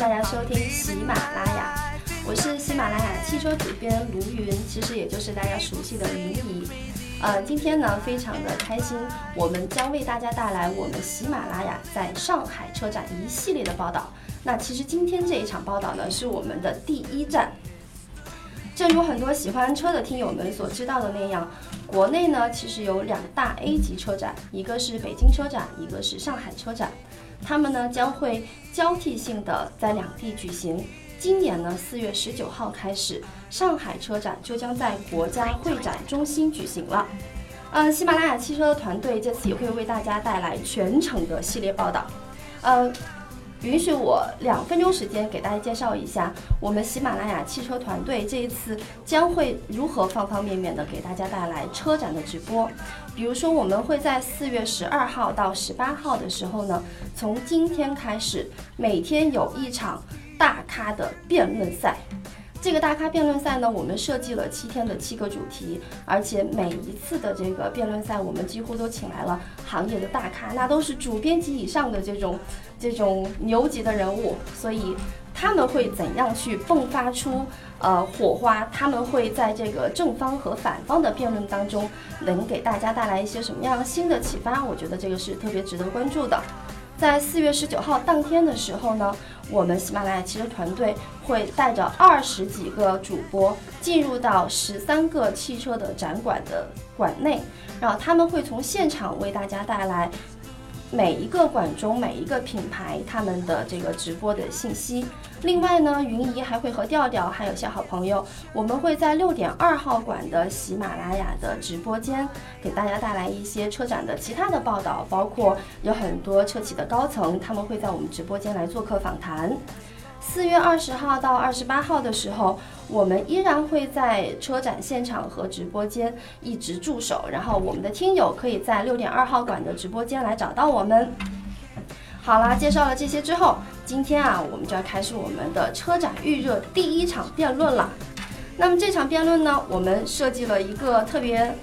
大家收听喜马拉雅，我是喜马拉雅汽车主编卢云，其实也就是大家熟悉的云姨。呃，今天呢非常的开心，我们将为大家带来我们喜马拉雅在上海车展一系列的报道。那其实今天这一场报道呢是我们的第一站。正如很多喜欢车的听友们所知道的那样，国内呢其实有两大 A 级车展，一个是北京车展，一个是上海车展。他们呢将会交替性的在两地举行。今年呢四月十九号开始，上海车展就将在国家会展中心举行了。嗯，喜马拉雅汽车的团队这次也会为大家带来全程的系列报道。呃。允许我两分钟时间给大家介绍一下我们喜马拉雅汽车团队这一次将会如何方方面面的给大家带来车展的直播。比如说，我们会在四月十二号到十八号的时候呢，从今天开始，每天有一场大咖的辩论赛。这个大咖辩论赛呢，我们设计了七天的七个主题，而且每一次的这个辩论赛，我们几乎都请来了行业的大咖，那都是主编级以上的这种这种牛级的人物，所以他们会怎样去迸发出呃火花？他们会在这个正方和反方的辩论当中，能给大家带来一些什么样新的启发？我觉得这个是特别值得关注的。在四月十九号当天的时候呢，我们喜马拉雅汽车团队会带着二十几个主播进入到十三个汽车的展馆的馆内，然后他们会从现场为大家带来。每一个馆中每一个品牌他们的这个直播的信息。另外呢，云姨还会和调调还有些好朋友，我们会在六点二号馆的喜马拉雅的直播间给大家带来一些车展的其他的报道，包括有很多车企的高层他们会在我们直播间来做客访谈。四月二十号到二十八号的时候，我们依然会在车展现场和直播间一直驻守，然后我们的听友可以在六点二号馆的直播间来找到我们。好啦，介绍了这些之后，今天啊，我们就要开始我们的车展预热第一场辩论了。那么这场辩论呢，我们设计了一个特别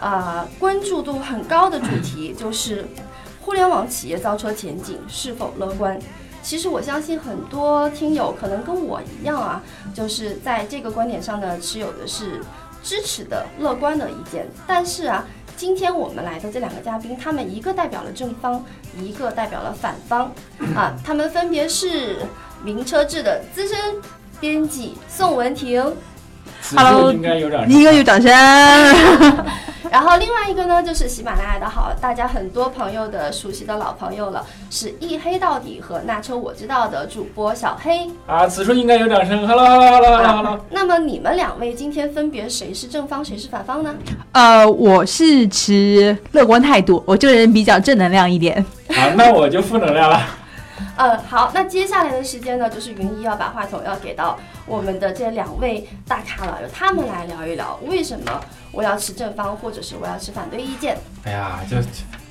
啊关注度很高的主题，就是互联网企业造车前景是否乐观。其实我相信很多听友可能跟我一样啊，就是在这个观点上呢，持有的是支持的、乐观的意见。但是啊，今天我们来的这两个嘉宾，他们一个代表了正方，一个代表了反方，啊，他们分别是名车志的资深编辑宋文婷。Hello，应该有掌声，应该有掌声。然后另外一个呢，就是喜马拉雅的好，大家很多朋友的熟悉的老朋友了，是一黑到底和那车我知道的主播小黑啊。此处应该有掌声。Hello，Hello，Hello，Hello。那么你们两位今天分别谁是正方，谁是反方呢？呃，我是持乐观态度，我这个人比较正能量一点。啊，那我就负能量了。嗯，好，那接下来的时间呢，就是云姨要把话筒要给到我们的这两位大咖了，由他们来聊一聊为什么我要持正方，或者是我要持反对意见。哎呀，就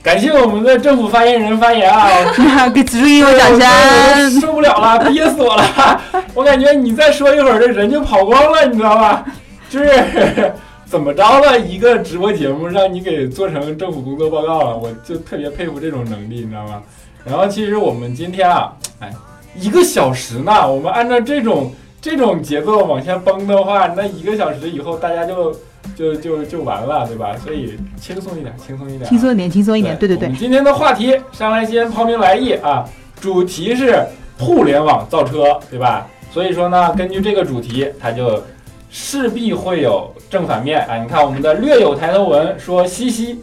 感谢我们的政府发言人发言啊，给子睿有掌声，受不了了，憋死我了，我感觉你再说一会儿，这人就跑光了，你知道吗？就是怎么着了一个直播节目，让你给做成政府工作报告了，我就特别佩服这种能力，你知道吗？然后其实我们今天啊，哎，一个小时呢，我们按照这种这种节奏往下崩的话，那一个小时以后大家就就就就完了，对吧？所以轻松一点，轻松一点，轻松一点，轻松一点，对对对。我们今天的话题上来先抛明来意啊，主题是互联网造车，对吧？所以说呢，根据这个主题，它就势必会有正反面啊。你看我们的略有抬头纹说嘻嘻。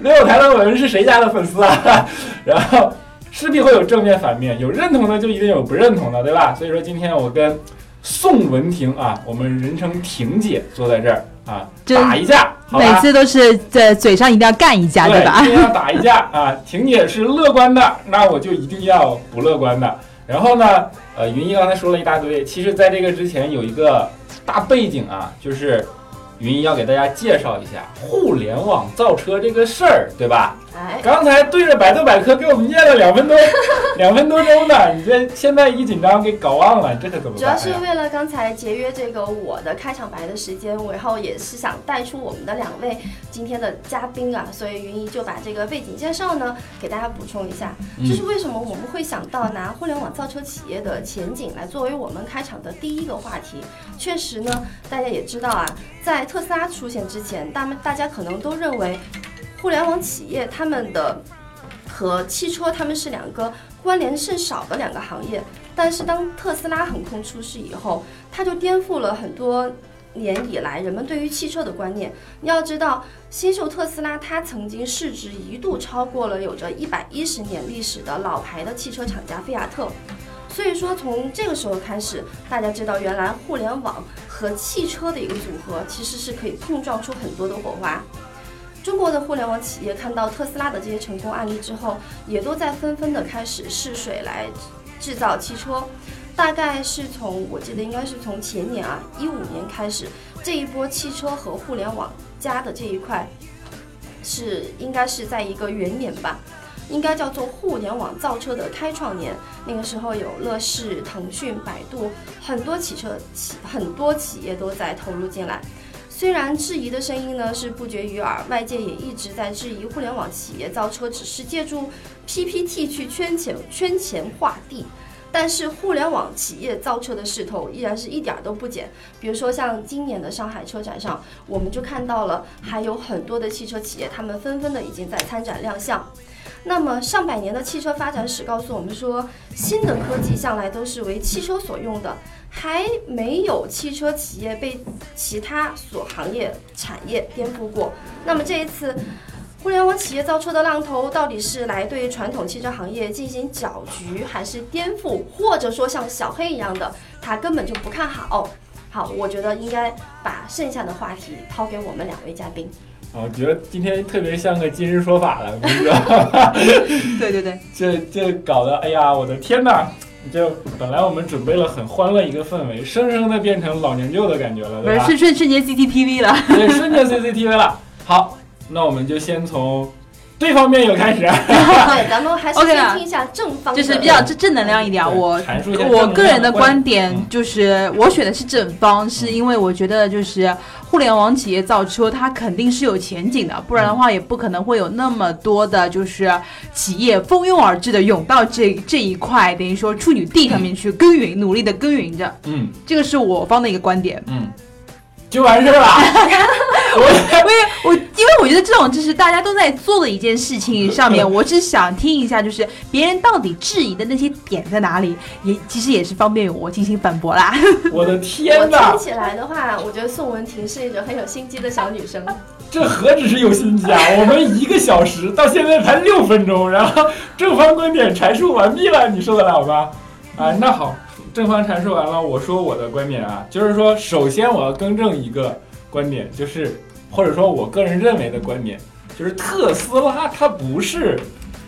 略有抬头纹是谁家的粉丝啊？然后势必会有正面反面，有认同的就一定有不认同的，对吧？所以说今天我跟宋文婷啊，我们人称婷姐坐在这儿啊，打一架，每次都是在嘴上一定要干一架，对吧？一定要打一架啊！婷姐是乐观的，那我就一定要不乐观的。然后呢，呃，云一刚才说了一大堆，其实在这个之前有一个大背景啊，就是。云姨要给大家介绍一下互联网造车这个事儿，对吧？哎，刚才对着百度百科给我们念了两分多 两分多钟呢，你这现在一紧张给搞忘了，这可怎么办？主要是为了刚才节约这个我的开场白的时间，然后也是想带出我们的两位今天的嘉宾啊，所以云姨就把这个背景介绍呢给大家补充一下，嗯就是为什么我们会想到拿互联网造车企业的前景来作为我们开场的第一个话题。确实呢，大家也知道啊，在特斯拉出现之前，大们大家可能都认为互联网企业他们的和汽车他们是两个关联甚少的两个行业。但是当特斯拉横空出世以后，它就颠覆了很多年以来人们对于汽车的观念。你要知道，新秀特斯拉它曾经市值一度超过了有着一百一十年历史的老牌的汽车厂家菲亚特。所以说，从这个时候开始，大家知道原来互联网和汽车的一个组合其实是可以碰撞出很多的火花。中国的互联网企业看到特斯拉的这些成功案例之后，也都在纷纷的开始试水来制造汽车。大概是从我记得应该是从前年啊一五年开始，这一波汽车和互联网加的这一块，是应该是在一个元年吧，应该叫做互联网造车的开创年。那个时候有乐视、腾讯、百度，很多汽车企很多企业都在投入进来。虽然质疑的声音呢是不绝于耳，外界也一直在质疑互联网企业造车只是借助 PPT 去圈钱圈钱画地，但是互联网企业造车的势头依然是一点儿都不减。比如说像今年的上海车展上，我们就看到了还有很多的汽车企业，他们纷纷的已经在参展亮相。那么上百年的汽车发展史告诉我们说，新的科技向来都是为汽车所用的，还没有汽车企业被其他所行业产业颠覆过。那么这一次，互联网企业造车的浪头到底是来对传统汽车行业进行搅局，还是颠覆，或者说像小黑一样的，他根本就不看好？好，我觉得应该把剩下的话题抛给我们两位嘉宾。啊，我觉得今天特别像个今日说法了，我跟你说，对对对，这这搞得，哎呀，我的天哪！就本来我们准备了很欢乐一个氛围，生生的变成老年舅的感觉了，对吧？不是瞬瞬瞬间 CCTV 了。对，瞬间 CCTV 了。好，那我们就先从对方面有开始。对，咱们还是先听一下正方，就是比较正正能量一点。我我个人的观点就是，我选的是正方，是因为我觉得就是互联网企业造车，它肯定是有前景的，不然的话也不可能会有那么多的就是企业蜂拥而至的涌到这这一块，等于说处女地上面去耕耘，努力的耕耘着。嗯这个是我方的一个观点。嗯，就完事儿了。我因为我因为我觉得这种就是大家都在做的一件事情上面，我只想听一下，就是别人到底质疑的那些点在哪里，也其实也是方便我进行反驳啦。我的我天哪听！起来的话，我觉得宋文婷是一种很有心机的小女生。这何止是有心机啊！我们一个小时到现在才六分钟，然后正方观点阐述完毕了，你受得了吗？啊，那好，正方阐述完了，我说我的观点啊，就是说，首先我要更正一个观点，就是或者说我个人认为的观点，就是特斯拉它不是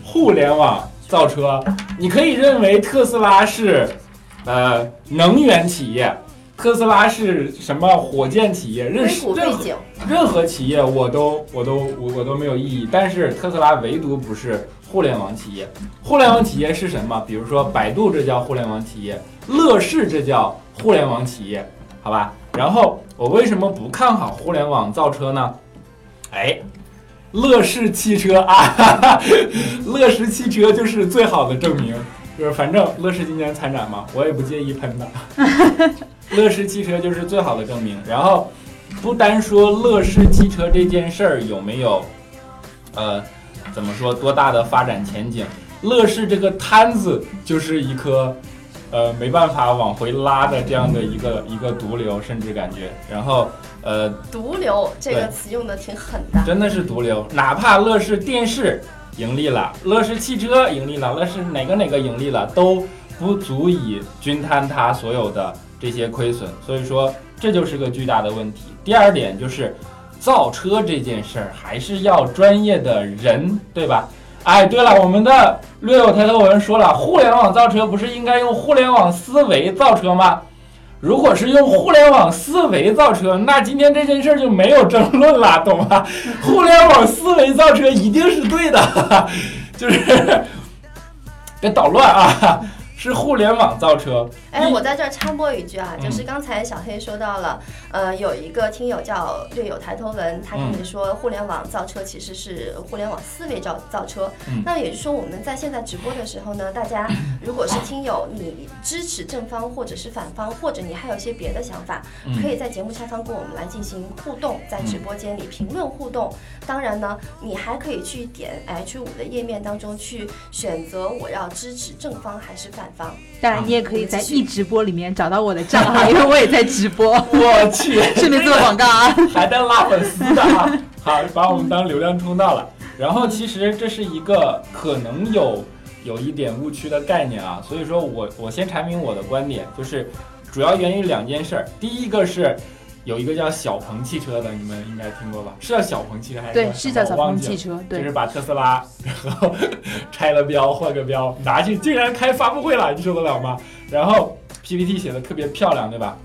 互联网造车，你可以认为特斯拉是呃能源企业。特斯拉是什么火箭企业？任任何，任何企业我都我都我我都没有异议，但是特斯拉唯独不是互联网企业。互联网企业是什么？比如说百度，这叫互联网企业；乐视，这叫互联网企业，好吧？然后我为什么不看好互联网造车呢？哎，乐视汽车啊，哈哈，乐视汽车就是最好的证明。就是反正乐视今年参展嘛，我也不介意喷的。乐视汽车就是最好的证明。然后不单说乐视汽车这件事儿有没有，呃，怎么说多大的发展前景，乐视这个摊子就是一颗，呃，没办法往回拉的这样的一个一个毒瘤，甚至感觉，然后呃，毒瘤这个词用的挺狠的。真的是毒瘤。哪怕乐视电视盈利了，乐视汽车盈利了，乐视哪个哪个盈利了，都不足以均摊它所有的这些亏损。所以说，这就是个巨大的问题。第二点就是，造车这件事儿还是要专业的人，对吧？哎，对了，我们的略有抬头纹说了，互联网造车不是应该用互联网思维造车吗？如果是用互联网思维造车，那今天这件事儿就没有争论了，懂吗？互联网思维造车一定是对的，就是别捣乱啊！是互联网造车。哎，我在这儿插播一句啊，嗯就是刚才小黑说到了，呃，有一个听友叫略有抬头纹，他跟你说互联网造车其实是互联网思维造造车。嗯那也就是说，我们在现在直播的时候呢，大家如果是听友，你支持正方或者是反方，或者你还有一些别的想法，嗯可以在节目下方跟我们来进行互动，在直播间里评论互动。当然呢，你还可以去点 H 五的页面当中去选择我要支持正方还是反方。当然，你也可以在一直播里面找到我的账号，因为我也在直播，我去，顺便做广告啊。还在拉粉丝的啊！好，把我们当流量冲到了。然后其实这是一个可能有有一点误区的概念啊，所以说我我先阐明我的观点，就是主要源于两件事儿。第一个是有一个叫小鹏汽车的，你们应该听过吧？是叫小鹏汽车还是对，叫是叫小什么我忘记了鹏汽车，就是。把特斯拉，然后拆了标换个标，拿去竟然开发布会了，你受得了吗？然后 PPT 写的特别漂亮，对吧？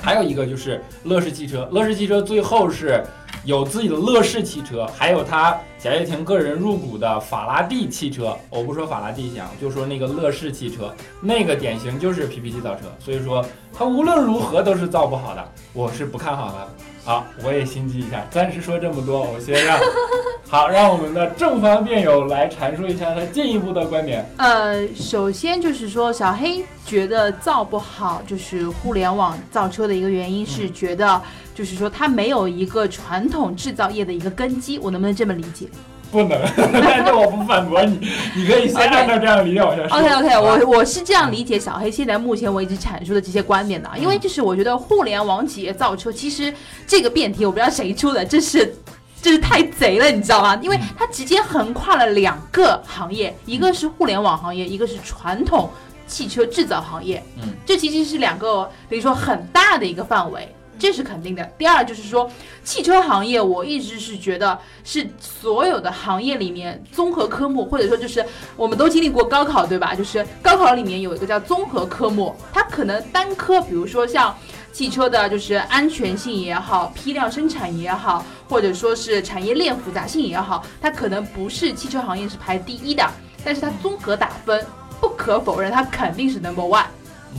还有一个就是乐视汽车，乐视汽车最后是有自己的乐视汽车，还有他贾跃亭个人入股的法拉第汽车。我不说法拉第想，就说那个乐视汽车，那个典型就是 PPT 造车，所以说他无论如何都是造不好的，我是不看好的。好，我也心机一下，暂时说这么多，我先让。好让我们的正方辩友来阐述一下他进一步的观点。呃，首先就是说，小黑觉得造不好，就是互联网造车的一个原因是觉得，就是说它没有一个传统制造业的一个根基，我能不能这么理解不能，但是我不反驳你，你可以先按照这样理解往下说。？OK OK，我我是这样理解小黑现在目前为止阐述的这些观点的，因为就是我觉得互联网企业造车，其实这个辩题我不知道谁出的，这是。这是太贼了，你知道吗？因为它直接横跨了两个行业，一个是互联网行业，一个是传统汽车制造行业。嗯，这其实是两个等于说很大的一个范围，这是肯定的。第二就是说，汽车行业我一直是觉得是所有的行业里面综合科目，或者说就是我们都经历过高考，对吧？就是高考里面有一个叫综合科目，它可能单科，比如说像。汽车的就是安全性也好，批量生产也好，或者说是产业链复杂性也好，它可能不是汽车行业是排第一的，但是它综合打分，不可否认它肯定是 number one。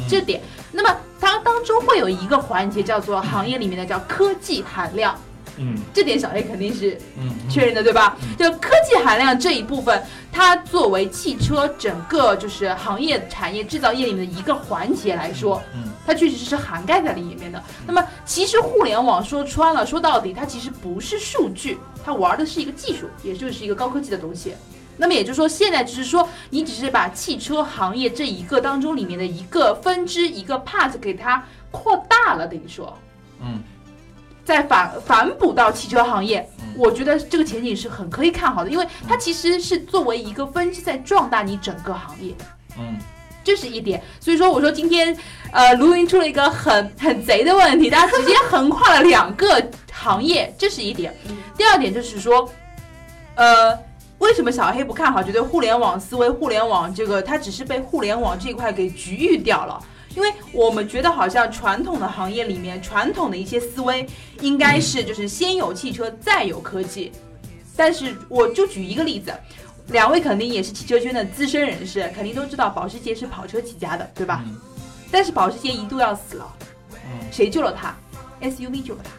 这点。那么它当中会有一个环节叫做行业里面的叫科技含量，嗯这点小 A 肯定是嗯确认的，对吧嗯？就科技含量这一部分，它作为汽车整个就是行业产业制造业里面的一个环节来说，嗯它确实是涵盖在里面的。那么其实互联网说穿了，说到底，它其实不是数据，它玩的是一个技术，也就是一个高科技的东西。那么也就是说，现在只是说，你只是把汽车行业这一个当中里面的一个分支、一个 part 给它扩大了，等于说，嗯。再反反哺到汽车行业嗯，我觉得这个前景是很可以看好的，因为它其实是作为一个分支在壮大你整个行业。嗯。这是一点，所以说我说今天，呃，卢云出了一个很很贼的问题，大家直接横跨了两个行业，这是一点。第二点就是说，呃，为什么小黑不看好？觉得互联网思维、互联网这个它只是被互联网这一块给局域掉了。因为我们觉得好像传统的行业里面，传统的一些思维应该是就是先有汽车再有科技，但是我就举一个例子，两位肯定也是汽车圈的资深人士，肯定都知道保时捷是跑车起家的，对吧？嗯但是保时捷一度要死了，嗯谁救了它？SUV 救了它。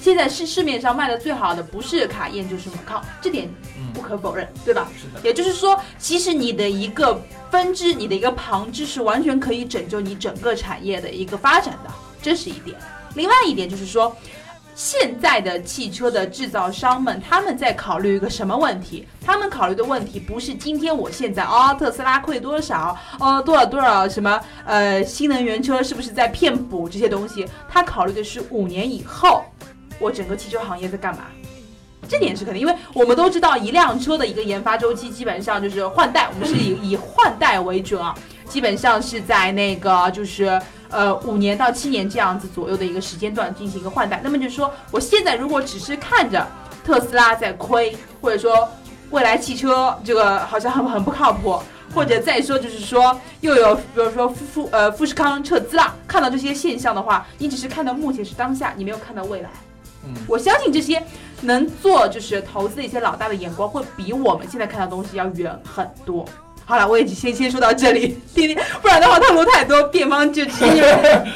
现在是市面上卖的最好的不是卡宴就是马靠，这点不嗯，可否认，对吧？是的，也就是说，其实你的一个分支，你的一个旁支是完全可以拯救你整个产业的一个发展的，这是一点。另外一点就是说，现在的汽车的制造商们，他们在考虑一个什么问题？他们考虑的问题不是今天我现在哦，特斯拉亏多少，哦多少多少什么呃新能源车是不是在骗补这些东西？他考虑的是五年以后，我整个汽车行业在干嘛？这点是肯定，因为我们都知道一辆车的一个研发周期基本上就是换代，我们是以 以换代为准啊，基本上是在那个就是呃五年到七年这样子左右的一个时间段进行一个换代。那么就是说，我现在如果只是看着特斯拉在亏，或者说未来汽车这个好像很很不靠谱，或者再说就是说又有比如说富富呃富士康撤资了，看到这些现象的话，你只是看到目前是当下，你没有看到未来。嗯我相信这些能做就是投资的一些老大的眼光，会比我们现在看到的东西要远很多。好了，我也先先说到这里，弟弟，不然的话透露太多，辩方就直接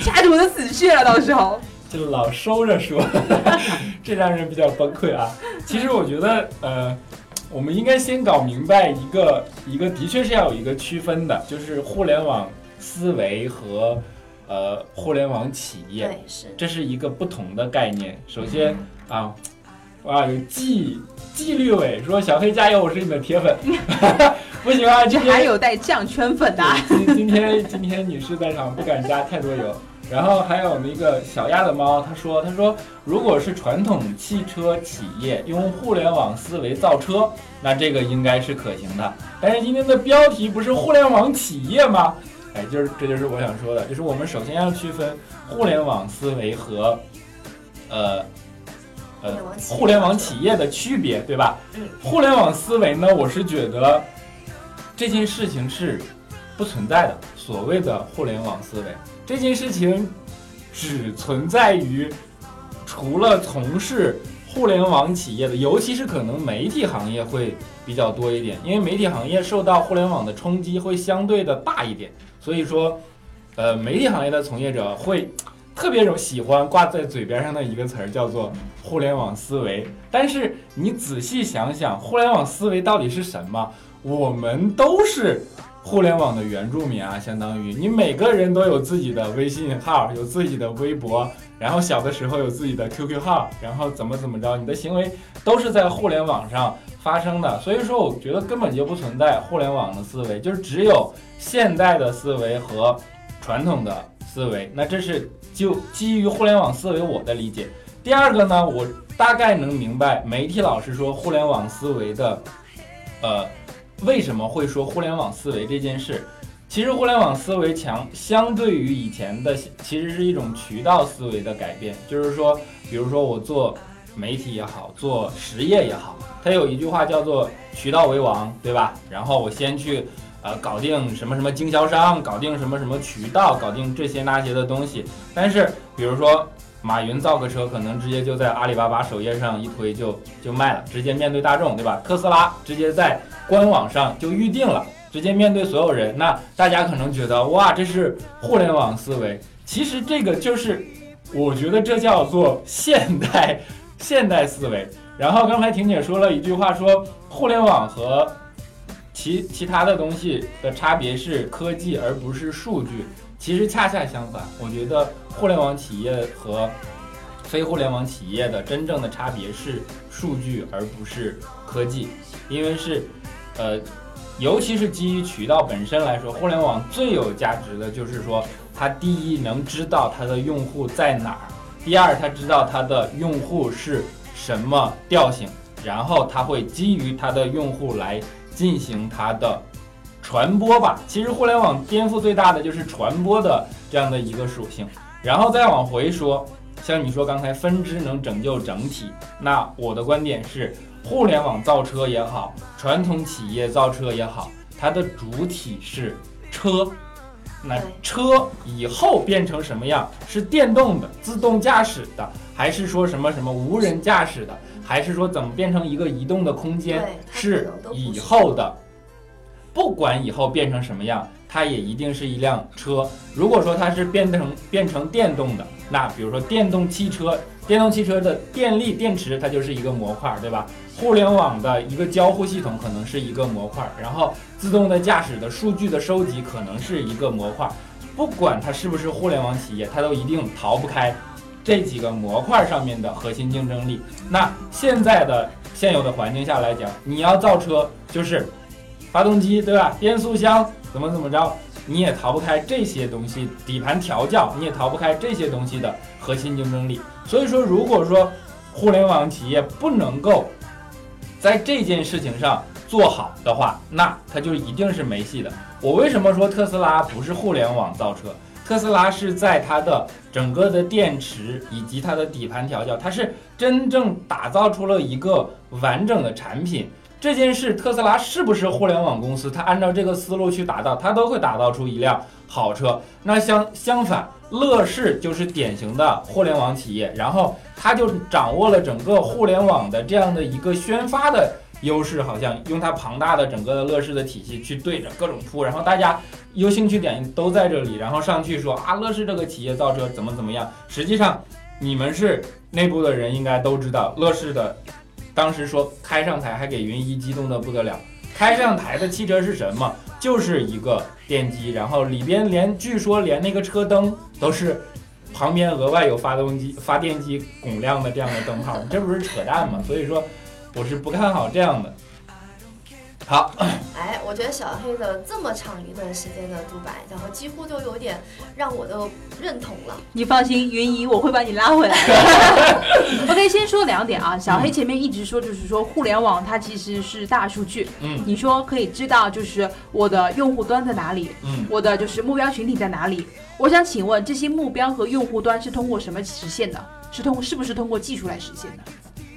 掐着我的死穴了，到时候。就老收着说，这让人比较崩溃啊。其实我觉得，呃，我们应该先搞明白一个一个，的确是要有一个区分的，就是互联网思维和呃互联网企业，对，是这是一个不同的概念。首先啊，哇，有纪纪律委说小黑加油，我是你的铁粉，不行啊，这今天还有带酱圈粉的啊，今今天今天女士在场，不敢加太多油。然后还有那个小鸭的猫，他说他说，如果是传统汽车企业用互联网思维造车，那这个应该是可行的。但是今天的标题不是互联网企业吗？哎，就是这就是我想说的，就是我们首先要区分互联网思维和呃呃互联网企业的区别，对吧？嗯互联网思维呢，我是觉得这件事情是不存在的。所谓的互联网思维这件事情，只存在于除了从事互联网企业的，尤其是可能媒体行业会比较多一点，因为媒体行业受到互联网的冲击会相对的大一点，所以说，呃，媒体行业的从业者会特别容喜欢挂在嘴边上的一个词儿叫做互联网思维。但是你仔细想想，互联网思维到底是什么？我们都是互联网的原住民啊，相当于你每个人都有自己的微信号，有自己的微博，然后小的时候有自己的 QQ 号，然后怎么怎么着，你的行为都是在互联网上发生的。所以说，我觉得根本就不存在互联网的思维，就是只有现代的思维和传统的思维。那这是就基于互联网思维我的理解。第二个呢，我大概能明白媒体老师说互联网思维的，呃，为什么会说互联网思维这件事。其实互联网思维强，相对于以前的，其实是一种渠道思维的改变。就是说，比如说我做媒体也好，做实业也好，它有一句话叫做“渠道为王”，对吧？然后我先去呃搞定什么什么经销商，搞定什么什么渠道，搞定这些那些的东西。但是比如说马云造个车，可能直接就在阿里巴巴首页上一推就就卖了，直接面对大众，对吧？特斯拉直接在官网上就预定了。直接面对所有人，那大家可能觉得哇，这是互联网思维。其实这个就是，我觉得这叫做现代现代思维。然后刚才婷姐说了一句话说，说互联网和其其他的东西的差别是科技而不是数据。其实恰恰相反，我觉得互联网企业和非互联网企业的真正的差别是数据而不是科技，因为是呃。尤其是基于渠道本身来说，互联网最有价值的就是说，它第一能知道它的用户在哪儿，第二它知道它的用户是什么调性，然后它会基于它的用户来进行它的传播吧。其实互联网颠覆最大的就是传播的这样的一个属性。然后再往回说，像你说刚才分支能拯救整体，那我的观点是。互联网造车也好，传统企业造车也好，它的主体是车。那车以后变成什么样？是电动的、自动驾驶的，还是说什么什么无人驾驶的？还是说怎么变成一个移动的空间？是以后的。不管以后变成什么样，它也一定是一辆车。如果说它是变成变成电动的，那比如说电动汽车，电动汽车的电力电池它就是一个模块，对吧？互联网的一个交互系统可能是一个模块，然后自动的驾驶的数据的收集可能是一个模块。不管它是不是互联网企业，它都一定逃不开这几个模块上面的核心竞争力。那现在的现有的环境下来讲，你要造车就是发动机，对吧？变速箱怎么怎么着，你也逃不开这些东西。底盘调教你也逃不开这些东西的核心竞争力。所以说，如果说互联网企业不能够在这件事情上做好的话，那它就一定是没戏的。我为什么说特斯拉不是互联网造车？特斯拉是在它的整个的电池以及它的底盘调教，它是真正打造出了一个完整的产品。这件事特斯拉是不是互联网公司？它按照这个思路去打造，它都会打造出一辆好车。那相相反，乐视就是典型的互联网企业，然后它就掌握了整个互联网的这样的一个宣发的优势，好像用它庞大的整个的乐视的体系去对着各种铺，然后大家有兴趣点都在这里，然后上去说啊，乐视这个企业造车怎么怎么样。实际上，你们是内部的人，应该都知道乐视的。当时说开上台还给云一激动的不得了，开上台的汽车是什么？就是一个电机，然后里边连据说连那个车灯都是旁边额外有发动机、发电机拱亮的这样的灯泡，这不是扯淡吗？所以说我是不看好这样的。好，哎，我觉得小黑的这么长一段时间的独白，然后几乎都有点让我都认同了。你放心，云姨，我会把你拉回来。OK，先说两点啊，小黑前面一直说就是说互联网它其实是大数据，嗯你说可以知道就是我的用户端在哪里，嗯，我的就是目标群体在哪里。我想请问，这些目标和用户端是通过什么实现的？是通是不是通过技术来实现的？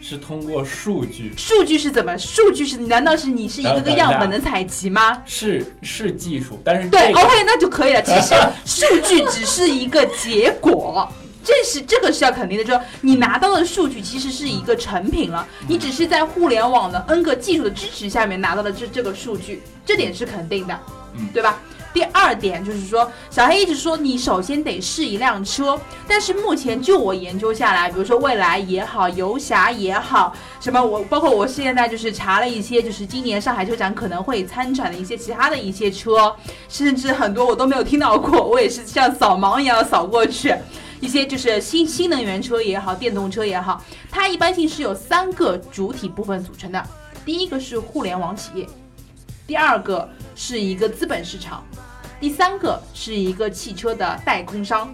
是通过数据，数据是怎么？数据是难道是你是一个个样本的采集吗？是是技术，但是对这个，OK，那就可以了。其实数据只是一个结果，这是这个是要肯定的，就是你拿到的数据其实是一个成品了，你只是在互联网的 N 个技术的支持下面拿到的这这个数据，这点是肯定的，嗯对吧？第二点就是说，小黑一直说你首先得试一辆车，但是目前就我研究下来，比如说蔚来也好，游侠也好，什么我包括我现在就是查了一些，就是今年上海车展可能会参展的一些其他的一些车，甚至很多我都没有听到过，我也是像扫盲一样扫过去。一些就是新新能源车也好，电动车也好，它一般性是由三个主体部分组成的。第一个是互联网企业，第二个是一个资本市场，第三个是一个汽车的代工商。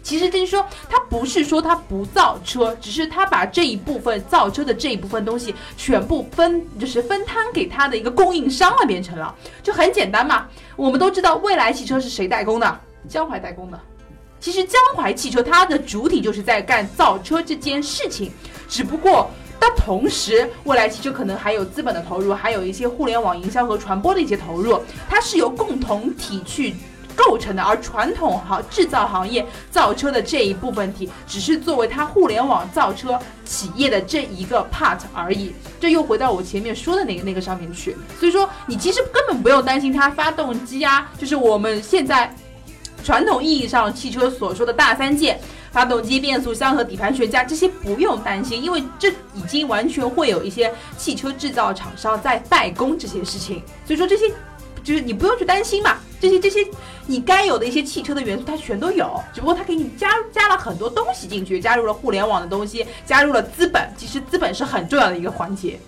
其实就是说，它不是说它不造车，只是它把这一部分造车的这一部分东西全部分，就是分摊给它的一个供应商了，变成了就很简单嘛。我们都知道蔚来汽车是谁代工的？江淮代工的。其实江淮汽车它的主体就是在干造车这件事情，只不过但同时，未来汽车可能还有资本的投入，还有一些互联网营销和传播的一些投入，它是由共同体去构成的。而传统行制造行业造车的这一部分体，只是作为它互联网造车企业的这一个 part 而已。这又回到我前面说的那个那个上面去。所以说，你其实根本不用担心它发动机啊，就是我们现在传统意义上汽车所说的大三件。发动机、变速箱和底盘悬架这些不用担心，因为这已经完全会有一些汽车制造厂商在代工这些事情，所以说这些就是你不用去担心嘛，这些这些你该有的一些汽车的元素它全都有，只不过它给你加加了很多东西进去，加入了互联网的东西，加入了资本，其实资本是很重要的一个环节。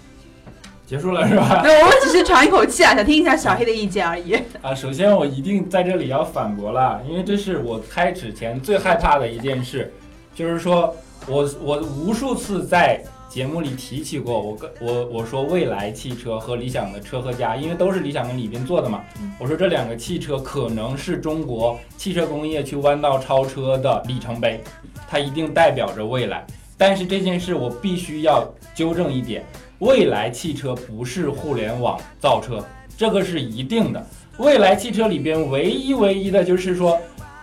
结束了是吧？对我们只是喘一口气啊，想听一下小黑的意见而已。啊，首先我一定在这里要反驳了，因为这是我开始前最害怕的一件事，就是说我我无数次在节目里提起过，我跟我我说未来汽车和理想的车和家，因为都是理想跟李斌做的嘛，我说这两个汽车可能是中国汽车工业去弯道超车的里程碑，它一定代表着未来。但是这件事我必须要纠正一点，未来汽车不是互联网造车，这个是一定的。未来汽车里边唯一唯一的就是说，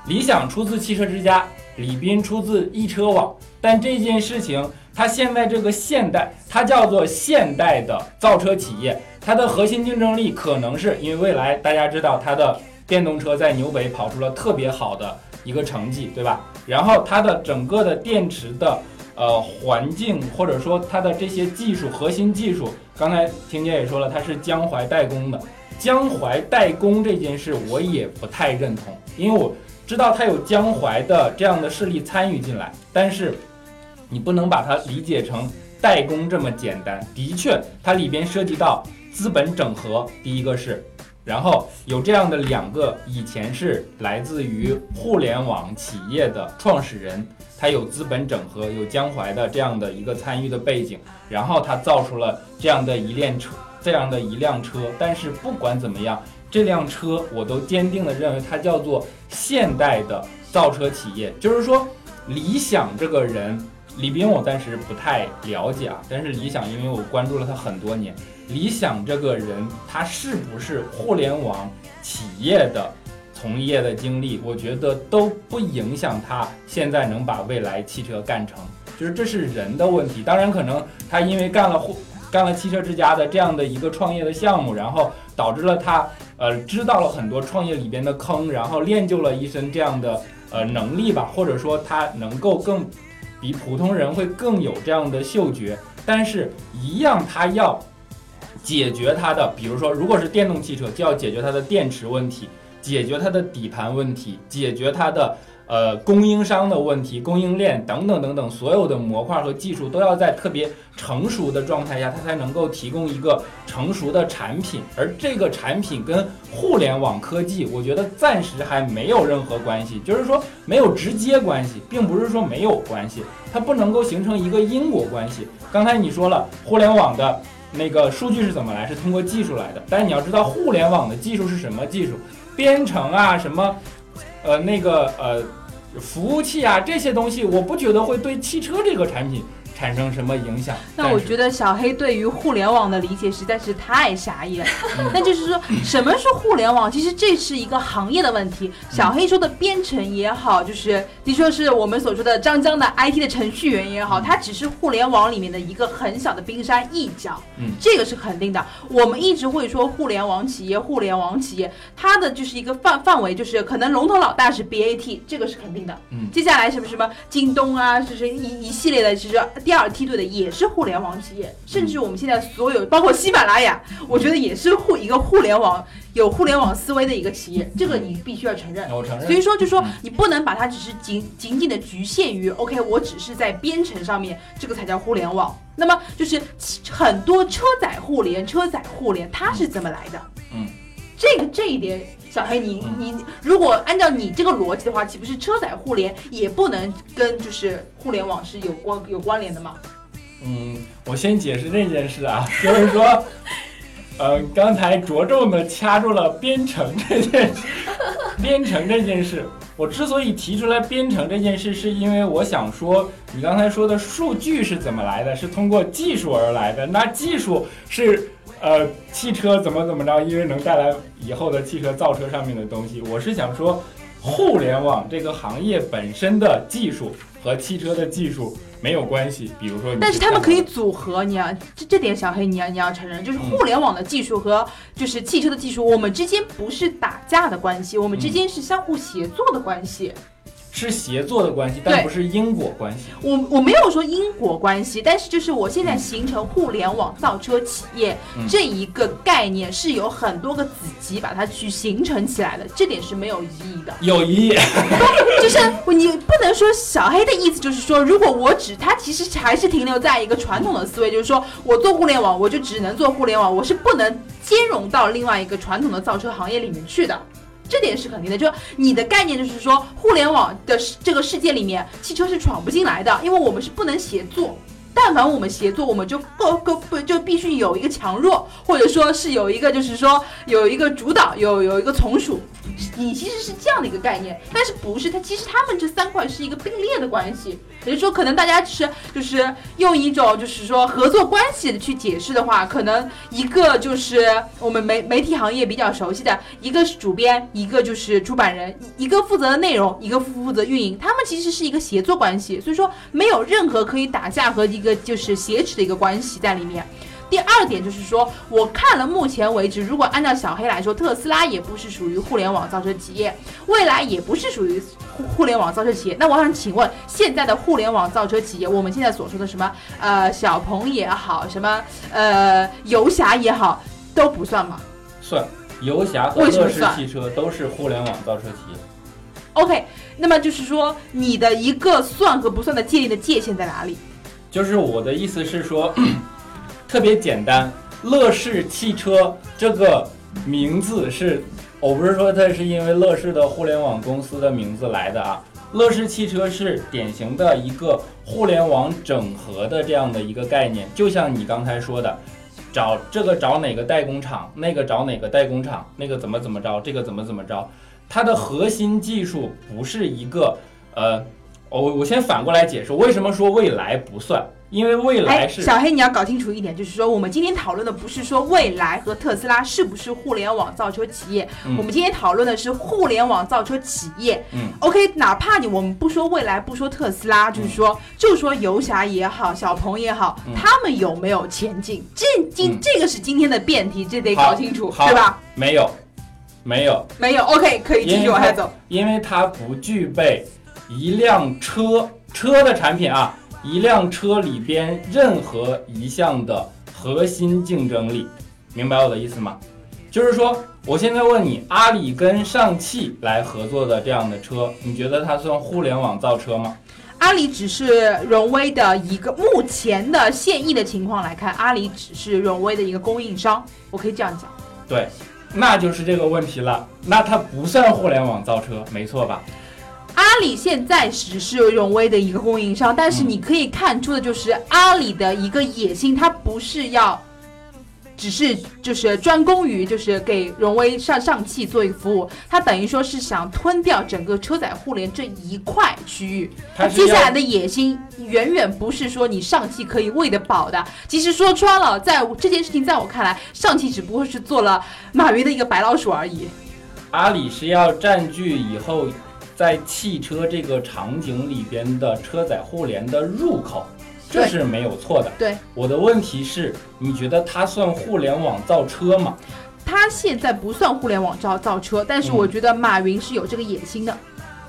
理想出自汽车之家，李斌出自易车网，但这件事情它现在这个现代，它叫做现代的造车企业，它的核心竞争力可能是因为未来大家知道它的电动车在纽北跑出了特别好的一个成绩，对吧？然后它的整个的电池的呃环境或者说它的这些技术核心技术，刚才婷姐也说了，它是江淮代工的。江淮代工这件事我也不太认同，因为我知道它有江淮的这样的势力参与进来，但是你不能把它理解成代工这么简单。的确，它里边涉及到资本整合，第一个是，然后有这样的两个以前是来自于互联网企业的创始人，他有资本整合，有江淮的这样的一个参与的背景，然后他造出了这样的一辆车，这样的一辆车。但是不管怎么样，这辆车我都坚定的认为它叫做现代的造车企业，就是说理想这个人李斌我暂时不太了解啊，但是理想，因为我关注了他很多年，理想这个人，他是不是互联网企业的从业的经历，我觉得都不影响他现在能把未来汽车干成，就是这是人的问题。当然，可能他因为干了互干了汽车之家的这样的一个创业的项目，然后导致了他呃知道了很多创业里边的坑，然后练就了一身这样的呃能力吧，或者说他能够更。比普通人会更有这样的嗅觉，但是一样，他要解决它的，比如说，如果是电动汽车，就要解决它的电池问题，解决它的底盘问题，解决它的呃供应商的问题、供应链等等等等，所有的模块和技术都要在特别成熟的状态下，它才能够提供一个成熟的产品。而这个产品跟互联网科技，我觉得暂时还没有任何关系，就是说没有直接关系，并不是说没有关系，它不能够形成一个因果关系。刚才你说了，互联网的那个数据是怎么来？是通过技术来的。但是你要知道，互联网的技术是什么技术？编程啊，什么，呃，那个呃，服务器啊，这些东西，我不觉得会对汽车这个产品产生什么影响。那我觉得小黑对于互联网的理解实在是太狭义了。那就是说，什么是互联网？其实这是一个行业的问题。小黑说的编程也好，就是的确是我们所说的张江的 IT 的程序员也好，它只是互联网里面的一个很小的冰山一角。嗯，这个是肯定的。我们一直会说互联网企业，互联网企业，它的就是一个范范围，就是可能龙头老大是 BAT，这个是肯定的。嗯，接下来什么什么京东啊，就是一一系列的，其实第二梯队的也是互联网企业，甚至我们现在所有，包括喜马拉雅，我觉得也是互一个互联网有互联网思维的一个企业，这个你必须要承认。我承认。所以说，就说你不能把它只是仅仅仅的局限于 OK，我只是在编程上面，这个才叫互联网。那么就是很多车载互联，车载互联它是怎么来的？嗯，这个这一点，小黑你你如果按照你这个逻辑的话，岂不是车载互联也不能跟就是互联网是有关有关联的吗？嗯，我先解释这件事啊，就是说，呃，刚才着重的掐住了编程这件事。编程这件事，我之所以提出来编程这件事，是因为我想说，你刚才说的数据是怎么来的？是通过技术而来的。那技术是，呃，汽车怎么怎么着，因为能带来以后的汽车造车上面的东西。我是想说，互联网这个行业本身的技术和汽车的技术。没有关系，比如说，但是他们可以组合。你要这这点，小黑你要你要承认，就是互联网的技术和就是汽车的技术，我们之间不是打架的关系，我们之间是相互协作的关系。是协作的关系，但不是因果关系。我我没有说因果关系，但是就是我现在形成互联网造车企业这一个概念，是有很多个子集把它去形成起来的，这点是没有疑义的。有疑义，就是你不能说小黑的意思就是说，如果我只他其实还是停留在一个传统的思维，就是说我做互联网，我就只能做互联网，我是不能兼容到另外一个传统的造车行业里面去的。这点是肯定的，就你的概念就是说，互联网的这个世界里面，汽车是闯不进来的，因为我们是不能协作。但凡我们协作，我们就不不不就必须有一个强弱，或者说是有一个就是说有一个主导，有有一个从属。你其实是这样的一个概念，但是不是？它其实他们这三块是一个并列的关系。也就说，可能大家是就是用一种就是说合作关系的去解释的话，可能一个就是我们媒媒体行业比较熟悉的一个是主编，一个就是出版人，一个负责的内容，一个负负责运营，他们其实是一个协作关系。所以说，没有任何可以打架和一个就是挟持的一个关系在里面。第二点就是说，我看了目前为止，如果按照小黑来说，特斯拉也不是属于互联网造车企业，未来也不是属于互互联网造车企业。那我想请问，现在的互联网造车企业，我们现在所说的什么呃小鹏也好，什么呃游侠也好，都不算吗？算，游侠和乐视汽车都是互联网造车企业。OK，那么就是说，你的一个算和不算的界定的界限在哪里？就是我的意思是说。特别简单，乐视汽车这个名字是，我不是说它是因为乐视的互联网公司的名字来的啊。乐视汽车是典型的一个互联网整合的这样的一个概念，就像你刚才说的，找这个找哪个代工厂，那个找哪个代工厂，那个怎么怎么着，这个怎么怎么着，它的核心技术不是一个呃我我先反过来解释，为什么说未来不算？因为未来哎，是小黑，你要搞清楚一点，就是说我们今天讨论的不是说未来和特斯拉是不是互联网造车企业，嗯我们今天讨论的是互联网造车企业。嗯 OK，哪怕你我们不说未来，不说特斯拉，就是说，就说游侠也好，小鹏也好，嗯他们有没有前景？这今、嗯这个是今天的辩题，这得搞清楚，好对吧？没有，没有，没有，OK，可以继续往下走。因为它不具备一辆车车的产品啊，一辆车里边任何一项的核心竞争力，明白我的意思吗？就是说，我现在问你，阿里跟上汽来合作的这样的车，你觉得它算互联网造车吗？阿里只是荣威的一个目前的现役的情况来看，阿里只是荣威的一个供应商，我可以这样讲。对，那就是这个问题了。那它不算互联网造车，没错吧？阿里现在只是荣威的一个供应商，但是嗯你可以看出的就是阿里的一个野心，它不是要，只是就是专攻于就是给荣威上上汽做一个服务，它等于说是想吞掉整个车载互联这一块区域。它接下来的野心远远不是说你上汽可以喂得饱的。其实说穿了，在这件事情在我看来，上汽只不过是做了马云的一个白老鼠而已。阿里是要占据以后在汽车这个场景里边的车载互联的入口，这是没有错的。对，我的问题是，你觉得它算互联网造车吗？它现在不算互联网造造车，但是嗯我觉得马云是有这个野心的。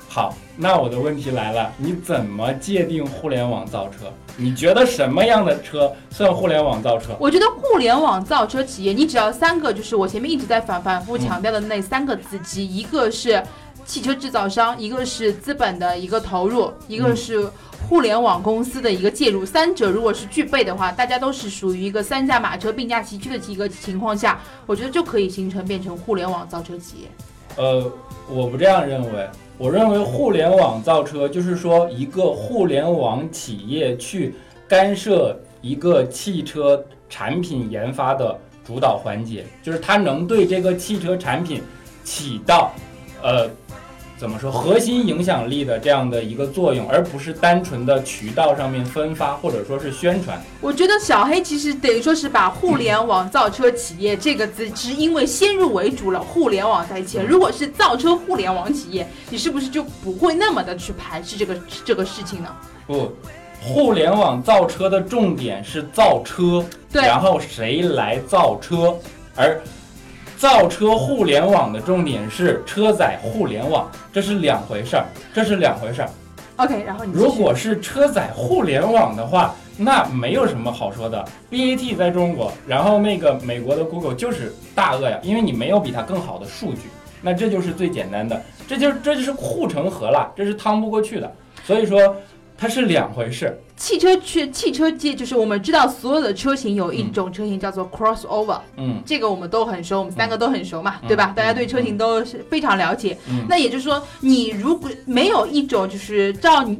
好，那我的问题来了，你怎么界定互联网造车？你觉得什么样的车算互联网造车？我觉得互联网造车企业，你只要三个，就是我前面一直在反反复强调的那三个字基，一个是汽车制造商，一个是资本的一个投入，一个是互联网公司的一个介入。三者如果是具备的话，大家都是属于一个三驾马车并驾齐驱的一个情况下，我觉得就可以形成变成互联网造车企业。呃，我不这样认为。我认为互联网造车就是说，一个互联网企业去干涉一个汽车产品研发的主导环节，就是它能对这个汽车产品起到，呃，怎么说核心影响力的这样的一个作用，而不是单纯的渠道上面分发或者说是宣传。我觉得小黑其实等于说是把互联网造车企业这个字，只因为先入为主了，互联网在前。如果是造车互联网企业，你是不是就不会那么的去排斥这个这个事情呢？不，互联网造车的重点是造车，对然后谁来造车，而造车互联网的重点是车载互联网，这是两回事儿，这是两回事儿。OK，然后你如果是车载互联网的话，那没有什么好说的。BAT 在中国，然后那个美国的 Google 就是大鳄呀，因为你没有比它更好的数据，那这就是最简单的，这就这就是护城河了，这是趟不过去的。所以说，它是两回事。汽车去汽车界，就是我们知道所有的车型有一种车型叫做 crossover，、嗯这个我们都很熟，我们三个都很熟嘛，嗯对吧？嗯大家对车型都是非常了解。嗯那也就是说，你如果没有一种就是照你。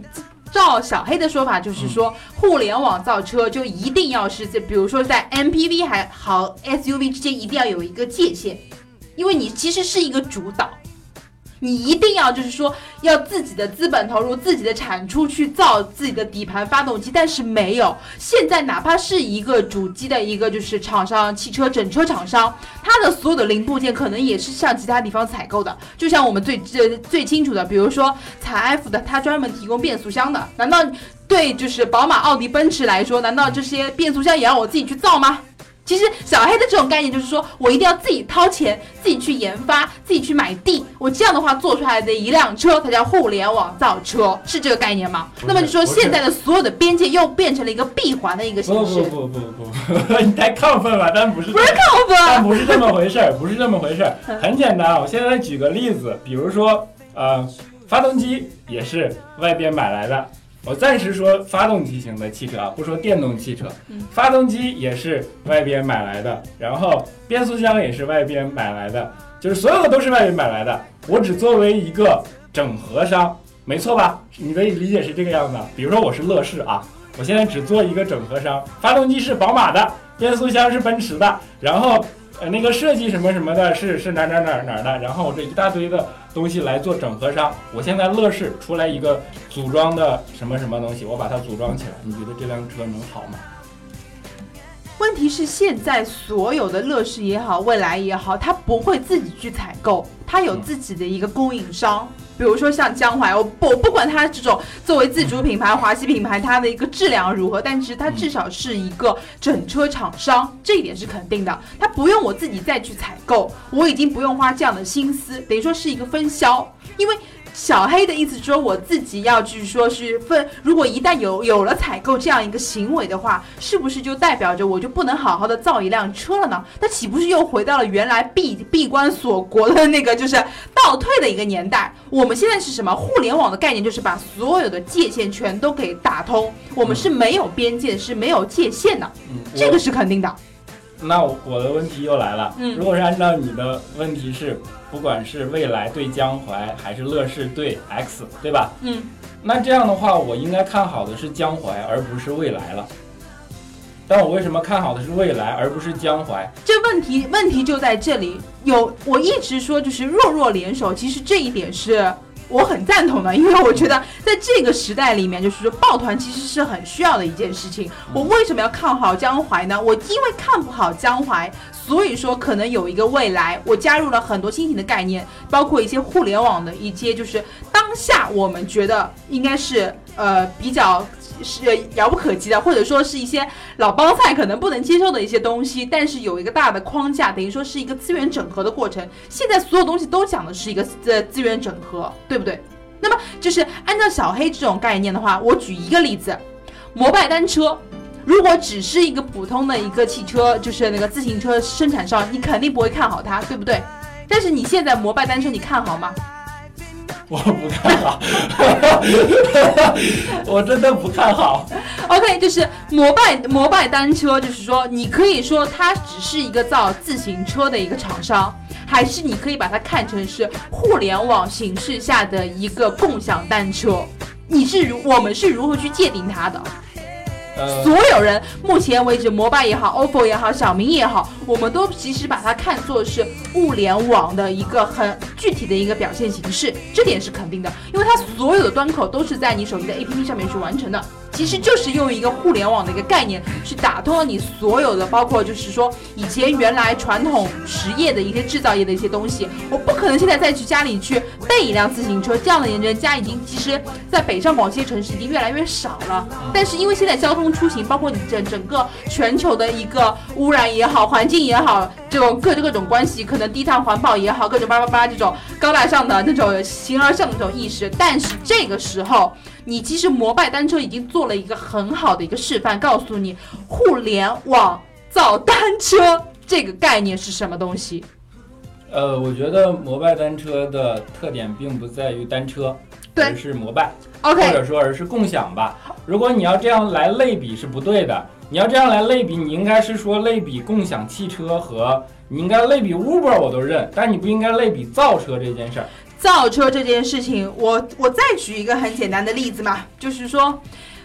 照小黑的说法，就是说，互联网造车就一定要是在，比如说在 MPV 还好 SUV 之间一定要有一个界限，因为你其实是一个主导，你一定要就是说要自己的资本投入、自己的产出去造自己的底盘发动机，但是没有。现在哪怕是一个主机的一个就是厂商、汽车整车厂商，它的所有的零部件可能也是向其他地方采购的。就像我们最最最清楚的，比如说采埃孚的，它专门提供变速箱的，难道对就是宝马、奥迪、奔驰来说，难道这些变速箱也要我自己去造吗？其实小黑的这种概念就是说，我一定要自己掏钱，自己去研发，自己去买地，我这样的话做出来的一辆车才叫互联网造车，是这个概念吗？那么就说现在的所有的边界又变成了一个闭环的一个形式，不不不不不不，你太亢奋了，但不是不是亢奋但不？不是这么回事儿，不是这么回事儿，很简单啊。我现在举个例子，比如说，呃，发动机也是外边买来的。我暂时说发动机型的汽车啊，不说电动汽车嗯。发动机也是外边买来的，然后变速箱也是外边买来的，就是所有的都是外边买来的。我只作为一个整合商，没错吧？你的理解是这个样子。比如说我是乐视啊，我现在只做一个整合商，发动机是宝马的，变速箱是奔驰的，然后呃那个设计什么什么的是是哪哪哪哪儿的，然后我这一大堆的东西来做整合商。我现在乐视出来一个组装的什么什么东西，我把它组装起来，你觉得这辆车能好吗？问题是现在所有的乐视也好，未来也好，它不会自己去采购，它有自己的一个供应商。比如说像江淮，我不我不管它这种作为自主品牌、华西品牌，它的一个质量如何，但是它至少是一个整车厂商，这一点是肯定的。它不用我自己再去采购，我已经不用花这样的心思，等于说是一个分销，因为。小黑的意思说，我自己要去说是分，如果一旦有有了采购这样一个行为的话，是不是就代表着我就不能好好的造一辆车了呢？那岂不是又回到了原来闭闭关锁国的那个就是倒退的一个年代？我们现在是什么？互联网的概念就是把所有的界限全都给打通，我们是没有边界，是没有界限的，这个是肯定的。那我的问题又来了，如果是按照你的问题是。不管是未来对江淮，还是乐视对 X，对吧？嗯，那这样的话，我应该看好的是江淮，而不是未来了。但我为什么看好的是未来，而不是江淮？这问题问题就在这里。有我一直说，就是弱弱联手，其实这一点是。我很赞同的，因为我觉得在这个时代里面，就是说抱团其实是很需要的一件事情。我为什么要看好江淮呢？我因为看不好江淮，所以说可能有一个未来，我加入了很多新型的概念，包括一些互联网的一些，就是当下我们觉得应该是呃比较。是遥不可及的，或者说是一些老帮菜可能不能接受的一些东西，但是有一个大的框架，等于说是一个资源整合的过程。现在所有东西都讲的是一个呃资源整合，对不对？那么就是按照小黑这种概念的话，我举一个例子，摩拜单车，如果只是一个普通的一个汽车，就是那个自行车生产商，你肯定不会看好它，对不对？但是你现在摩拜单车，你看好吗？我不看好，我真的不看好。OK，就是摩拜摩拜单车，就是说你可以说它只是一个造自行车的一个厂商，还是你可以把它看成是互联网形式下的一个共享单车？你是如我们是如何去界定它的？所有人目前为止，摩拜也好，OPPO 也好，小明也好，我们都其实把它看作是物联网的一个很具体的一个表现形式，这点是肯定的，因为它所有的端口都是在你手机的 APP 上面去完成的。其实就是用一个互联网的一个概念去打通了你所有的，包括就是说以前原来传统实业的一些制造业的一些东西，我不可能现在再去家里去备一辆自行车，这样的人家已经其实，在北上广这些城市已经越来越少了。但是因为现在交通出行，包括你整整个全球的一个污染也好，环境也好，这种各各种关系，可能低碳环保也好，各种巴拉巴拉这种高大上的那种形而上的这种意识，但是这个时候。你其实摩拜单车已经做了一个很好的一个示范，告诉你互联网造单车这个概念是什么东西。呃，我觉得摩拜单车的特点并不在于单车，而是摩拜或者说而是共享吧。如果你要这样来类比是不对的，你要这样来类比，你应该是说类比共享汽车和你应该类比 Uber 我都认，但你不应该类比造车这件事儿。造车这件事情，我我再举一个很简单的例子嘛，就是说，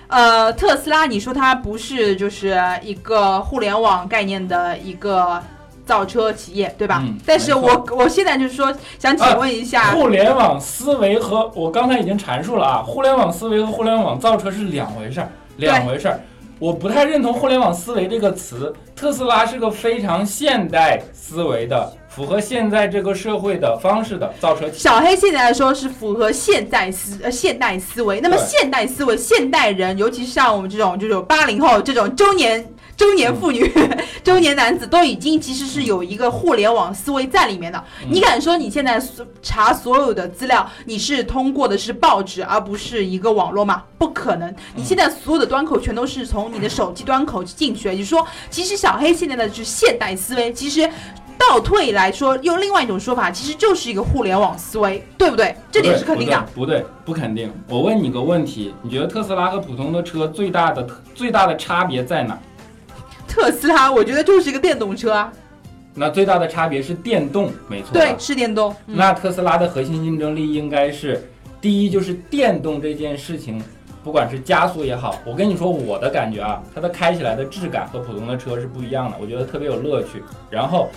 呃，特斯拉，你说它不是就是一个互联网概念的一个造车企业，对吧？嗯。但是我我现在就是说，想请问一下，互联网思维和我刚才已经阐述了啊，互联网思维和互联网造车是两回事儿，两回事儿。我不太认同“互联网思维”这个词。特斯拉是个非常现代思维的。符合现在这个社会的方式的造车，小黑现在来说是符合现代思呃现代思维。那么现代思维，现代人，尤其是像我们这种就是八零后这种中年中年妇女、中年男子，都已经其实是有一个互联网思维在里面的。你敢说你现在查所有的资料，你是通过的是报纸而不是一个网络吗？不可能。你现在所有的端口全都是从你的手机端口进去。也就是说，其实小黑现在的是现代思维，其实。倒退来说，用另外一种说法，其实就是一个互联网思维，对不对？这点是肯定的。不对，不肯定。我问你个问题，你觉得特斯拉和普通的车最大的最大的差别在哪？特斯拉，我觉得就是一个电动车啊。那最大的差别是电动，没错。对，是电动。那特斯拉的核心竞争力应该是，第一就是电动这件事情，不管是加速也好，我跟你说我的感觉啊，它的开起来的质感和普通的车是不一样的，我觉得特别有乐趣。然后。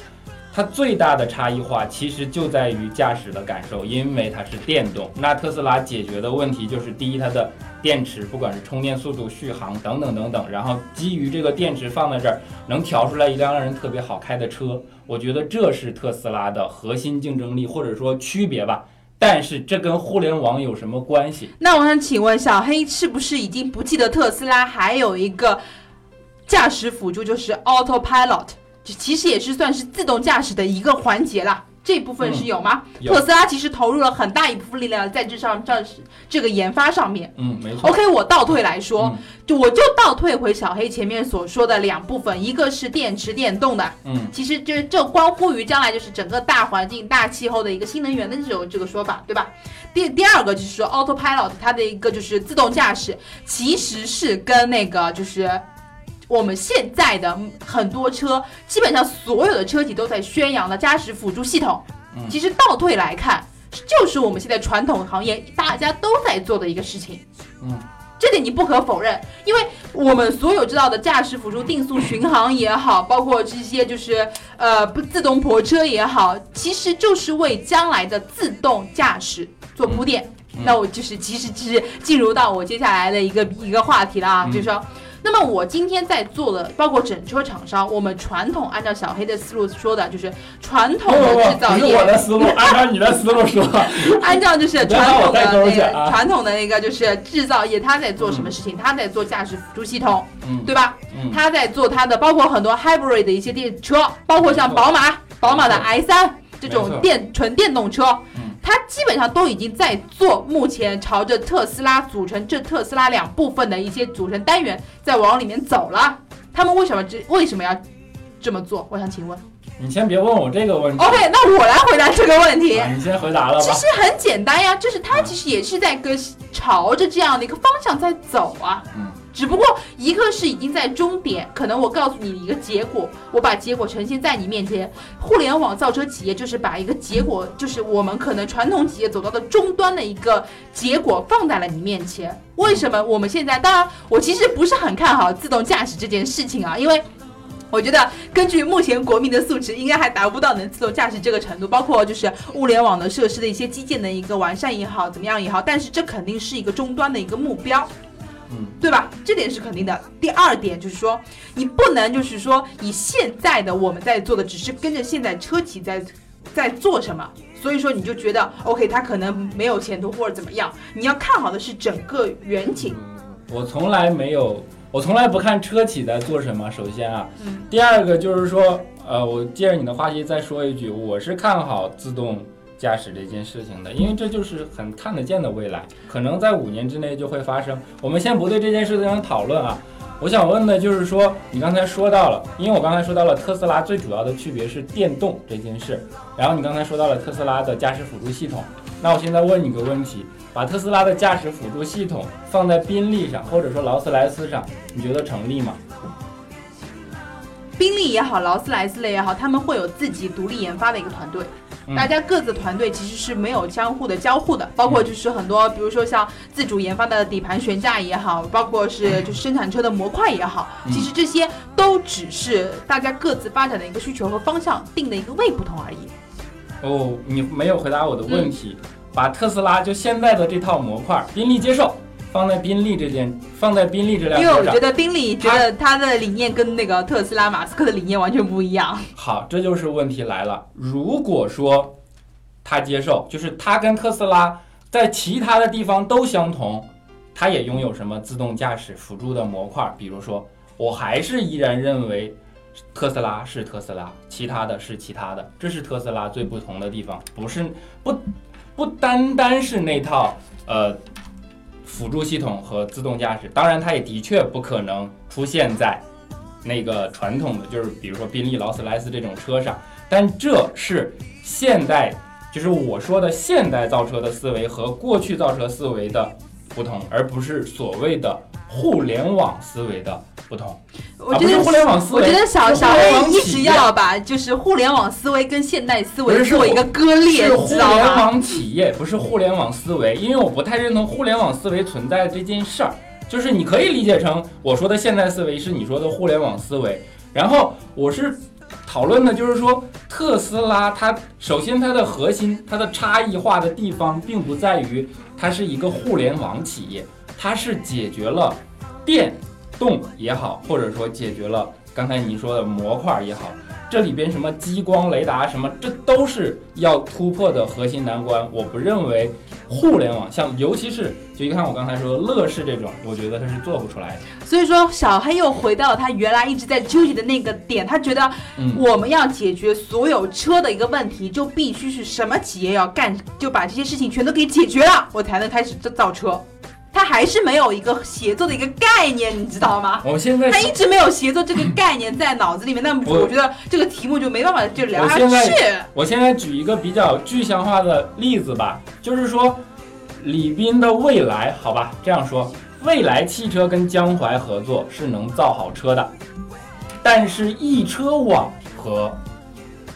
它最大的差异化其实就在于驾驶的感受，因为它是电动。那特斯拉解决的问题就是，第一，它的电池不管是充电速度、续航等等等等，然后基于这个电池放在这儿，能调出来一辆让人特别好开的车。我觉得这是特斯拉的核心竞争力或者说区别吧。但是这跟互联网有什么关系？那我想请问小黑，是不是已经不记得特斯拉还有一个驾驶辅助，就是 Autopilot？其实也是算是自动驾驶的一个环节了，这部分是有吗？有特斯拉其实投入了很大一部分力量在这上这这个研发上面。嗯，没错。OK，我倒退来说，嗯就我就倒退回小黑前面所说的两部分，一个是电池电动的，嗯其实就是这关乎于将来就是整个大环境、大气候的一个新能源的这种这个说法，对吧？第第二个就是说 autopilot 它的一个就是自动驾驶，其实是跟那个就是。我们现在的很多车，基本上所有的车企都在宣扬的驾驶辅助系统，嗯其实倒退来看，就是我们现在传统行业大家都在做的一个事情。嗯，这点你不可否认，因为我们所有知道的驾驶辅助定速巡航也好，包括这些就是呃不自动泊车也好，其实就是为将来的自动驾驶做铺垫。嗯那我就是其实就是进入到我接下来的一个一个话题了啊，嗯就是说。那么我今天在做的，包括整车厂商，我们传统按照小黑的思路说的，就是传统的制造不是我，的思路，按照你的思路说。按照就是传统的那个传统的那个就是制造业，他在做什么事情？他在做驾驶辅助系统，嗯，对吧？嗯，他在做他的，包括很多 hybrid 的一些电车，包括像宝马、宝马的 i 三这种电纯电动车。嗯，它基本上都已经在做，目前朝着特斯拉组成这特斯拉两部分的一些组成单元在往里面走了。他们为什么这为什么要这么做？我想请问。你先别问我这个问题。OK，那我来回答这个问题。啊你先回答了吧。其实很简单呀，就是它其实也是在跟朝着这样的一个方向在走啊。嗯。只不过一个是已经在终点，可能我告诉你一个结果，我把结果呈现在你面前。互联网造车企业就是把一个结果，就是我们可能传统企业走到的终端的一个结果放在了你面前。为什么我们现在？当然，我其实不是很看好自动驾驶这件事情啊，因为。我觉得根据目前国民的素质，应该还达不到能自动驾驶这个程度，包括就是物联网的设施的一些基建的一个完善也好，怎么样也好，但是这肯定是一个终端的一个目标。嗯，对吧？这点是肯定的。第二点就是说，你不能就是说以现在的我们在做的，只是跟着现在车企在在做什么，所以说你就觉得 OK，它可能没有前途或者怎么样。你要看好的是整个远景。我从来没有，我从来不看车企在做什么。首先啊，嗯第二个就是说，呃，我借着你的话题再说一句，我是看好自动驾驶这件事情的，因为这就是很看得见的未来，可能在五年之内就会发生。我们先不对这件事情讨论啊。我想问的就是说，你刚才说到了，因为我刚才说到了特斯拉最主要的区别是电动这件事，然后你刚才说到了特斯拉的驾驶辅助系统，那我现在问你个问题，把特斯拉的驾驶辅助系统放在宾利上，或者说劳斯莱斯上，你觉得成立吗？宾利也好，劳斯莱斯类也好，他们会有自己独立研发的一个团队。嗯大家各自团队其实是没有相互的交互的，包括就是很多，比如说像自主研发的底盘悬架也好，包括是就是生产车的模块也好，嗯其实这些都只是大家各自发展的一个需求和方向定的一个位不同而已。哦，你没有回答我的问题。嗯把特斯拉就现在的这套模块，宾利接受，放在宾利这件，放在宾利这辆车上因为我觉。得宾利觉得它的理念跟那个特斯拉马斯克的理念完全不一样。好，这就是问题来了。如果说他接受，就是他跟特斯拉在其他的地方都相同，他也拥有什么自动驾驶辅助的模块，比如说，我还是依然认为特斯拉是特斯拉，其他的是其他的，这是特斯拉最不同的地方，不是不不单单是那套呃辅助系统和自动驾驶，当然它也的确不可能出现在那个传统的，就是比如说宾利、劳斯莱斯这种车上，但这是现代，就是我说的现代造车的思维和过去造车思维的不同，而不是所谓的互联网思维的不同。啊，我觉得互联网思维，我觉得小小黑一直要把就是互联网思维跟现代思维做一个割裂，你是互？联网企业，不是互联网思维，因为我不太认同互联网思维存在这件事儿。就是你可以理解成我说的现代思维是你说的互联网思维，然后我是讨论的就是说，特斯拉它首先它的核心它的差异化的地方，并不在于它是一个互联网企业，它是解决了电动也好，或者说解决了刚才你说的模块也好，这里边什么激光雷达什么，这都是要突破的核心难关。我不认为互联网像，尤其是就一看我刚才说的乐视这种，我觉得它是做不出来的。所以说，小黑又回到了他原来一直在纠结的那个点，他觉得嗯，我们要解决所有车的一个问题，就必须是什么企业要干，就把这些事情全都给解决了，我才能开始造造车。他还是没有一个协作的一个概念，你知道吗？我现在他一直没有协作这个概念在脑子里面，那么我我觉得这个题目就没办法就聊下去。我现在举一个比较具象化的例子吧，就是说，李斌的未来，好吧，这样说，未来汽车跟江淮合作是能造好车的，但是易车网和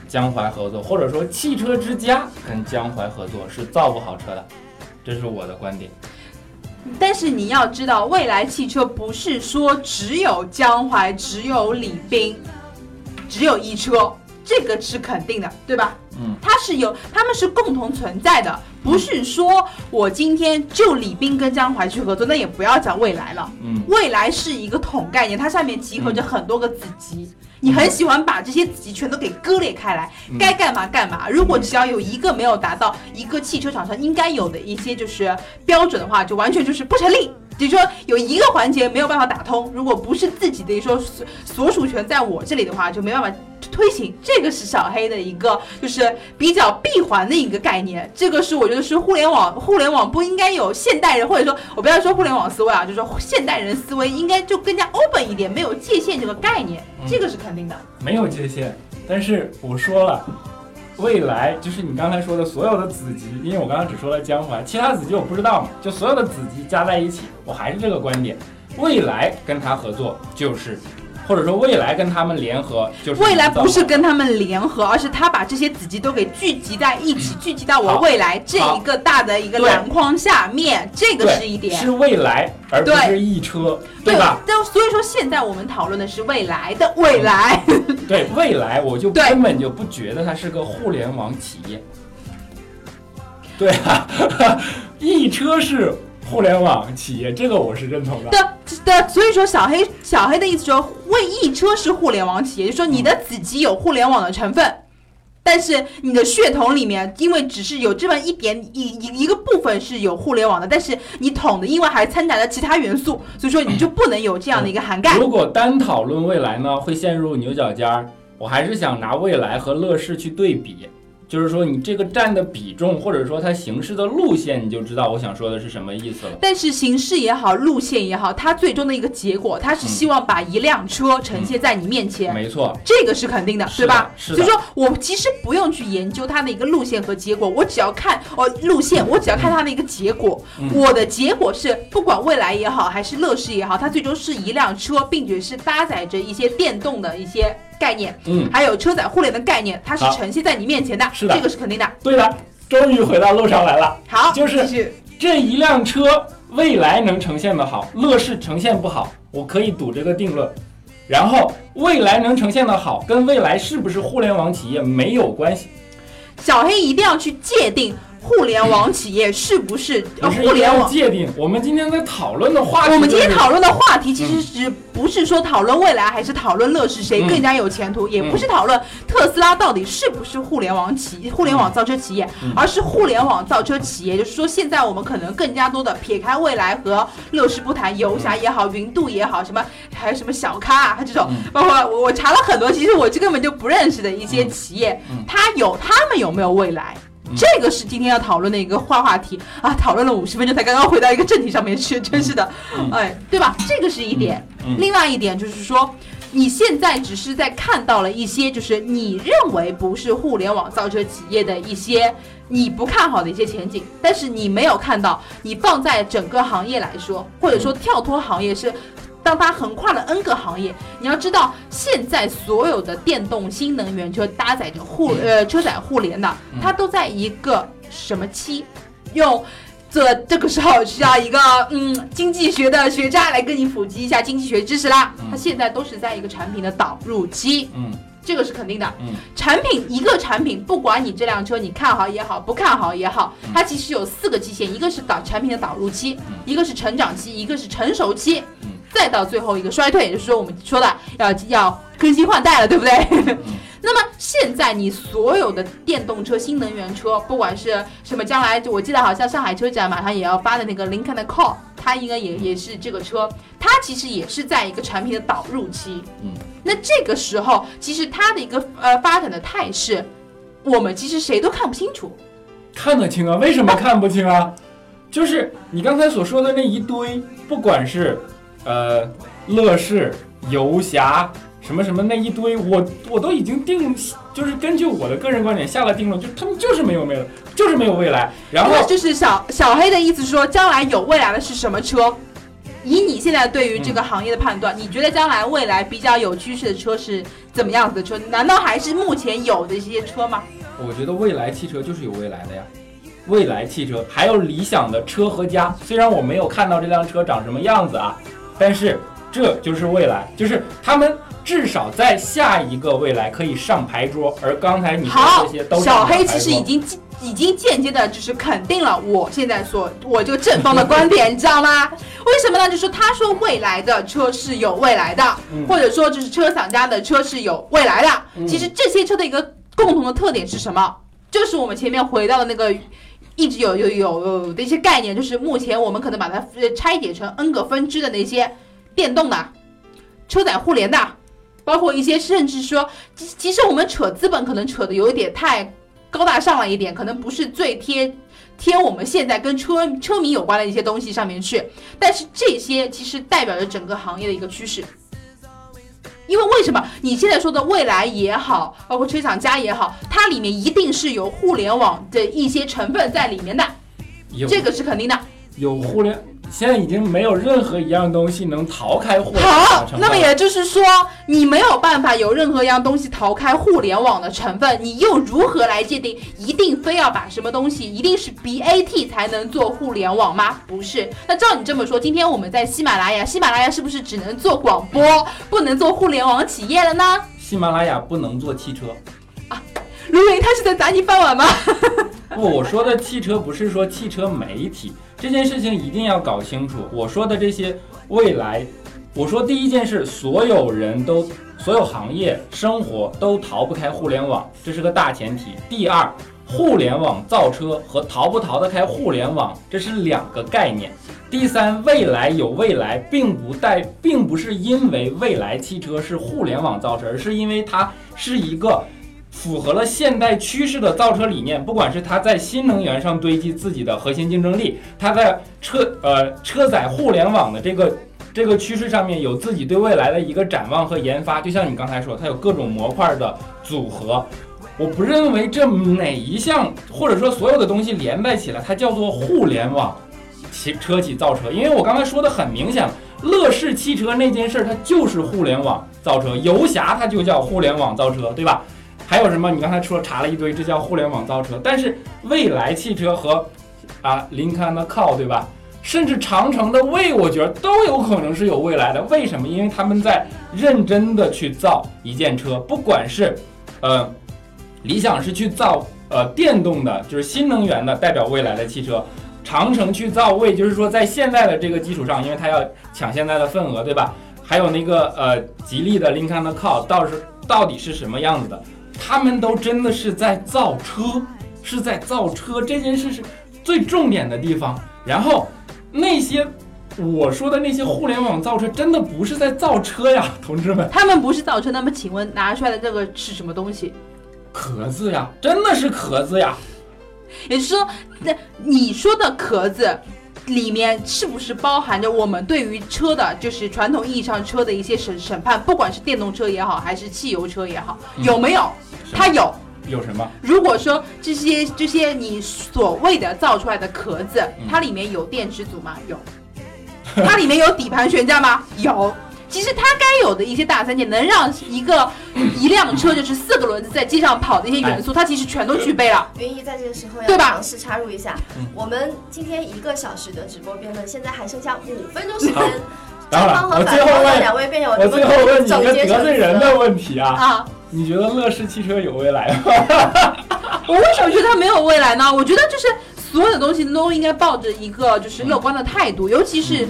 江淮合作，或者说汽车之家跟江淮合作是造不好车的，这是我的观点。但是你要知道，未来汽车不是说只有江淮，只有李斌，只有一车，这个是肯定的，对吧？嗯，它是有，他们是共同存在的，不是说我今天就李斌跟江淮去合作，那也不要讲未来了。嗯，未来是一个统概念，它上面集合着很多个子集。你很喜欢把这些子集全都给割裂开来，嗯该干嘛干嘛。如果只要有一个没有达到一个汽车厂商应该有的一些就是标准的话，就完全就是不成立。就是说有一个环节没有办法打通，如果不是自己的说所所属权在我这里的话，就没办法推行。这个是小黑的一个就是比较闭环的一个概念。这个是我觉得是互联网互联网不应该有现代人或者说我不要说互联网思维啊，就是说现代人思维应该就更加 open 一点，没有界限这个概念，嗯这个是肯定的。没有界限，但是我说了。未来就是你刚才说的所有的子集，因为我刚刚只说了江淮，其他子集我不知道嘛，就所有的子集加在一起，我还是这个观点，未来跟他合作就是，或者说未来跟他们联合就是未来不是跟他们联合，而是他把这些子集都给聚集在一起，聚集到我未来这一个大的一个篮筐下面，这个是一点。是未来，而不是易车，对吧？但所以说现在我们讨论的是未来的未来。对未来，我就根本就不觉得它是个互联网企业。对啊，易车是互联网企业，这个我是认同的。的的，所以说小黑小黑的意思说，为易车是互联网企业，就说你的子集有互联网的成分。但是你的血统里面，因为只是有这么一点一一一个部分是有互联网的，但是你统的因为还掺杂了其他元素，所以说你就不能有这样的一个涵盖。如果单讨论未来呢，会陷入牛角尖儿。我还是想拿未来和乐视去对比，就是说你这个占的比重，或者说它行驶的路线，你就知道我想说的是什么意思了。但是形式也好，路线也好，它最终的一个结果，它是希望把一辆车呈现在你面前。没错，这个是肯定的，的对吧？是的所以说我其实不用去研究它的一个路线和结果，我只要看哦路线，我只要看它的一个结果。嗯我的结果是，不管未来也好，还是乐视也好，它最终是一辆车，并且是搭载着一些电动的一些概念，嗯，还有车载互联的概念，它是呈现在你面前的，是的这个是肯定的。对的，终于回到路上来了。好，就是这一辆车未来能呈现的好，乐视呈现不好，我可以赌这个定论。然后未来能呈现的好，跟未来是不是互联网企业没有关系，小黑一定要去界定互联网企业是不是互联网。界定。我们今天在讨论的话题、就是，我们今天讨论的话题其实是不是说讨论未来，还是讨论乐视谁更加有前途，也不是讨论特斯拉到底是不是互联网企、互联网造车企业，嗯而是互联网造车企业。就是说，现在我们可能更加多的撇开未来和乐视不谈，游侠也好，云度也好，什么还有什么小咖啊这种，嗯包括我我查了很多，其实我这根本就不认识的一些企业嗯，它有他们有没有未来？嗯这个是今天要讨论的一个话话题啊！讨论了五十分钟，才刚刚回到一个正题上面去，真是的，嗯哎，对吧？这个是一点。嗯另外一点就是说，你现在只是在看到了一些，就是你认为不是互联网造车企业的一些你不看好的一些前景，但是你没有看到，你放在整个行业来说，或者说跳脱行业是。当它横跨了 N 个行业，你要知道，现在所有的电动新能源车搭载着互呃车载互联的，它都在一个什么期？用这这个时候需要一个嗯经济学的学渣来跟你普及一下经济学知识啦。嗯。它现在都是在一个产品的导入期，嗯。这个是肯定的。嗯，产品一个产品，不管你这辆车你看好也好，不看好也好，嗯。它其实有四个期限，一个是导产品的导入期嗯，一个是成长期，一个是成熟期。嗯，再到最后一个衰退，也就是说我们说的要要更新换代了，对不对？那么现在你所有的电动车、新能源车，不管是什么，将来我记得好像上海车展马上也要发的那个林肯的 Call，它应该也也是这个车，它其实也是在一个产品的导入期。嗯，那这个时候其实它的一个呃发展的态势，我们其实谁都看不清楚。看得清啊？为什么看不清啊？就是你刚才所说的那一堆，不管是呃乐视、游侠什么什么那一堆，我我都已经定，就是根据我的个人观点下了定论，就他们就是没有未来，就是没有未来。然后就是小小黑的意思说，将来有未来的是什么车？以你现在对于这个行业的判断，你觉得将来未来比较有趋势的车是怎么样子的车？难道还是目前有的这些车吗？我觉得未来汽车就是有未来的呀。未来汽车还有理想的车和家，虽然我没有看到这辆车长什么样子啊，但是这就是未来，就是他们至少在下一个未来可以上牌桌。而刚才你说好这些都，小黑其实已经已经间接的就是肯定了我现在所我这个正方的观点，你知道吗？为什么呢？就是他说未来的车是有未来的，嗯或者说就是车厂家的车是有未来的。嗯其实这些车的一个共同的特点是什么？就是我们前面回到的那个。一直有有有有的一些概念，就是目前我们可能把它拆解成 N 个分支的那些电动的、车载互联的，包括一些甚至说，其其实我们扯资本可能扯的有一点太高大上了一点，可能不是最贴贴我们现在跟车车迷有关的一些东西上面去，但是这些其实代表着整个行业的一个趋势。因为为什么？你现在说的未来也好，包括吹厂家也好，它里面一定是有互联网的一些成分在里面的，这个是肯定的。有互联，现在已经没有任何一样东西能逃开互联网好那么也就是说，你没有办法有任何一样东西逃开互联网的成分，你又如何来界定一定非要把什么东西一定是 BAT 才能做互联网吗？不是。那照你这么说，今天我们在喜马拉雅，喜马拉雅是不是只能做广播，不能做互联网企业了呢？喜马拉雅不能做汽车。卢云他是在砸你饭碗吗？不，我说的汽车不是说汽车媒体这件事情一定要搞清楚。我说的这些未来，我说第一件事，所有人都、所有行业、生活都逃不开互联网，这是个大前提。第二，互联网造车和逃不逃得开互联网，这是两个概念。第三，未来有未来，并不代，并不是因为未来汽车是互联网造车，而是因为它是一个符合了现代趋势的造车理念，不管是它在新能源上堆积自己的核心竞争力，它在车呃车载互联网的这个这个趋势上面有自己对未来的一个展望和研发。就像你刚才说，它有各种模块的组合。我不认为这哪一项或者说所有的东西连在起来，它叫做互联网汽车企造车。因为我刚才说的很明显，乐视汽车那件事儿它就是互联网造车，游侠它就叫互联网造车，对吧？还有什么？你刚才说查了一堆，这叫互联网造车。但是未来汽车和啊林肯的 Call，对吧？甚至长城的魏，我觉得都有可能是有未来的。为什么？因为他们在认真的去造一件车，不管是呃理想是去造呃电动的，就是新能源的，代表未来的汽车。长城去造魏，就是说在现在的这个基础上，因为它要抢现在的份额，对吧？还有那个呃吉利的林肯的 Call，到是到底是什么样子的？他们都真的是在造车，是在造车这件事是最重点的地方。然后那些我说的那些互联网造车，真的不是在造车呀，同志们，他们不是造车，那么请问拿出来的这个是什么东西？壳子呀，真的是壳子呀。也就是说，那你说的壳子里面是不是包含着我们对于车的，就是传统意义上车的一些审审判，不管是电动车也好，还是汽油车也好，嗯有没有？它有。有什么？如果说这些这些你所谓的造出来的壳子，嗯它里面有电池组吗？有。它里面有底盘悬架吗？有。其实它该有的一些大三件，能让一个 一辆车就是四个轮子在街上跑的一些元素，它其实全都具备了。云姨在这个时候要尝试插入一下嗯，我们今天一个小时的直播辩论，现在还剩下五分钟时间好。正当然方和我反方的最后问两位辩友，我最后问你一总个得罪人的问题啊，啊，你觉得乐视汽车有未来吗？我为什么觉得它没有未来呢？我觉得就是所有的东西都应该抱着一个就是乐观的态度，尤其是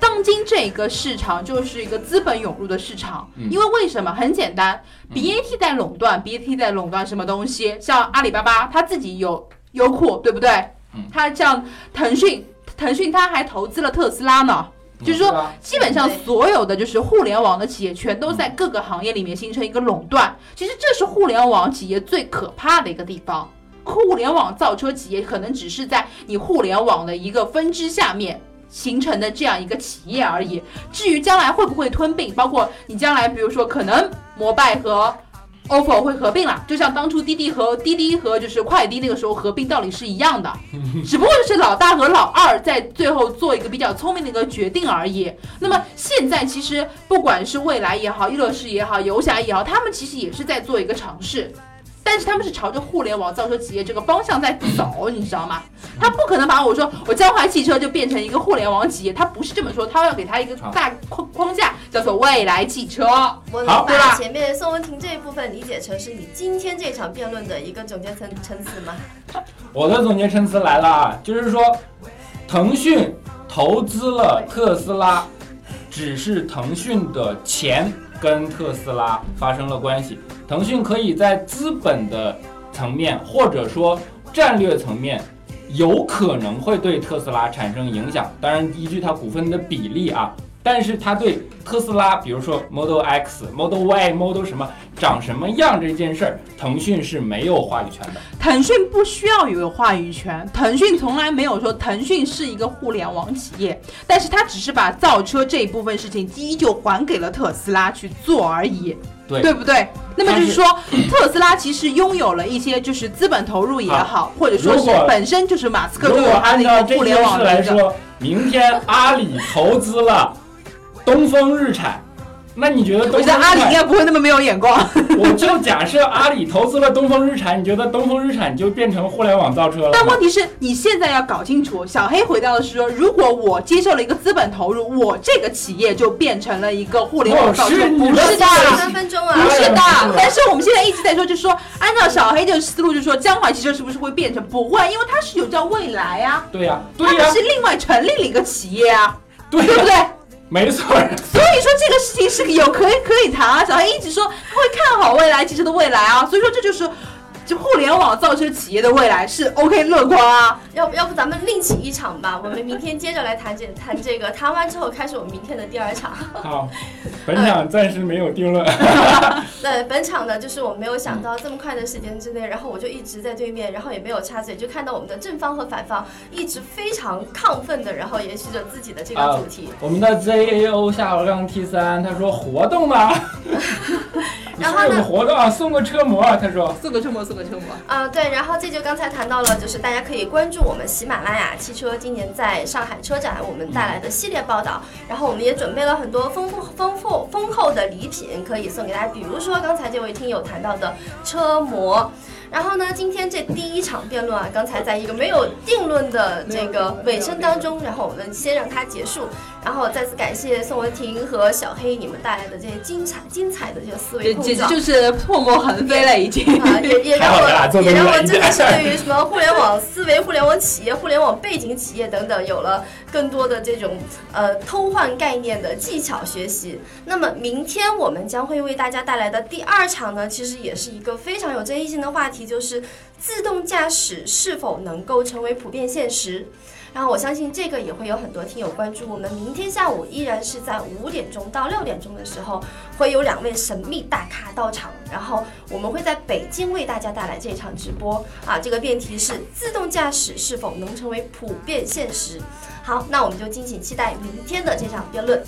当今这个市场就是一个资本涌入的市场。嗯因为为什么？很简单，BAT 在垄断，BAT 在垄断什么东西？像阿里巴巴，它自己有优酷，对不对嗯？它像腾讯，腾讯它还投资了特斯拉呢。就是说基本上所有的就是互联网的企业，全都在各个行业里面形成一个垄断。其实这是互联网企业最可怕的一个地方。互联网造车企业可能只是在你互联网的一个分支下面形成的这样一个企业而已。至于将来会不会吞并，包括你将来比如说可能摩拜和 OPPO 会合并了，就像当初滴滴和滴滴和就是快滴那个时候合并道理是一样的，只不过就是老大和老二在最后做一个比较聪明的一个决定而已。那么现在其实不管是蔚来也好，乐视也好，游侠也好，他们其实也是在做一个尝试。但是他们是朝着互联网造车企业这个方向在走，你知道吗？他不可能把我说我江淮汽车就变成一个互联网企业，他不是这么说，他要给他一个大框框架，叫做未来汽车。我能好把前面宋文婷这一部分理解成是你今天这场辩论的一个总结层层次吗？我的总结陈词来了啊，就是说，腾讯投资了特斯拉，只是腾讯的钱跟特斯拉发生了关系。腾讯可以在资本的层面或者说战略层面，有可能会对特斯拉产生影响。当然，依据它股份的比例啊，但是它对特斯拉，比如说 Model X、Model Y、Model 什么长什么样这件事儿，腾讯是没有话语权的。腾讯不需要有话语权，腾讯从来没有说腾讯是一个互联网企业，但是它只是把造车这一部分事情第一就还给了特斯拉去做而已，对对不对？那么就是是说，特斯拉其实拥有了一些就是资本投入也好，或者说是本身就是马斯克如果就有他的按一个互照这件事联网。来说，明天阿里投资了东风日产，那你觉得我东风日觉得阿里应？该不会那么没有眼光，我就假设阿里投资了东风日产，你觉得东风日产就变成互联网造车了吗但问？题是你现在要搞清楚，小黑回到的是说，如果我接受了一个资本投入，我这个企业就变成了一个互联网造车，不是的。三分钟不啊！是的不是，但是我们现在一直在说，就是说，按照小黑的思路，就是说，江淮汽车是不是会变成？不会，因为它是有叫未来啊，对呀、他对呀、们是另外成立了一个企业啊，对不对？没错。所以说这个事情是有可以可以谈啊。小黑一直说他会看好未来汽车的未来啊，所以说这就是就互联网造车企业的未来是 OK 乐观啊。要不要不咱们另起一场吧？我们明天接着来谈这 谈这个，谈完之后开始我们明天的第二场。好，本场暂时没有定论。对，本场呢，就是我没有想到这么快的时间之内，然后我就一直在对面，然后也没有插嘴，就看到我们的正方和反方一直非常亢奋的，然后延续着自己的这个主题。我们的 ZAO 下划杠 T 三，他说活动呢？你然后呢活动啊？送个车模啊？他说。送个车模，送个车模。啊、对，然后这就刚才谈到了，就是大家可以关注我们喜马拉雅汽车今年在上海车展我们带来的系列报道，然后我们也准备了很多丰富、丰富、丰厚的礼品可以送给大家，比如说刚才这位听友谈到的车模。然后呢，今天这第一场辩论啊，刚才在一个没有定论的这个尾声当中，然后我们先让它结束，然后再次感谢宋文婷和小黑你们带来的这些精彩、精彩的这个思维简碰撞。简直就是唾沫横飞了，已经。啊，也 也让我也让我真的是对于什么互联网思维、互联网企业、互联网背景企业等等，有了更多的这种呃偷换概念的技巧学习。那么明天我们将会为大家带来的第二场呢，其实也是一个非常有争议性的话题，就是自动驾驶是否能够成为普遍现实。然后我相信这个也会有很多听友关注。我们明天下午依然是在五点钟到六点钟的时候，会有两位神秘大咖到场，然后我们会在北京为大家带来这场直播啊。这个辩题是自动驾驶是否能成为普遍现实？好，那我们就敬请期待明天的这场辩论。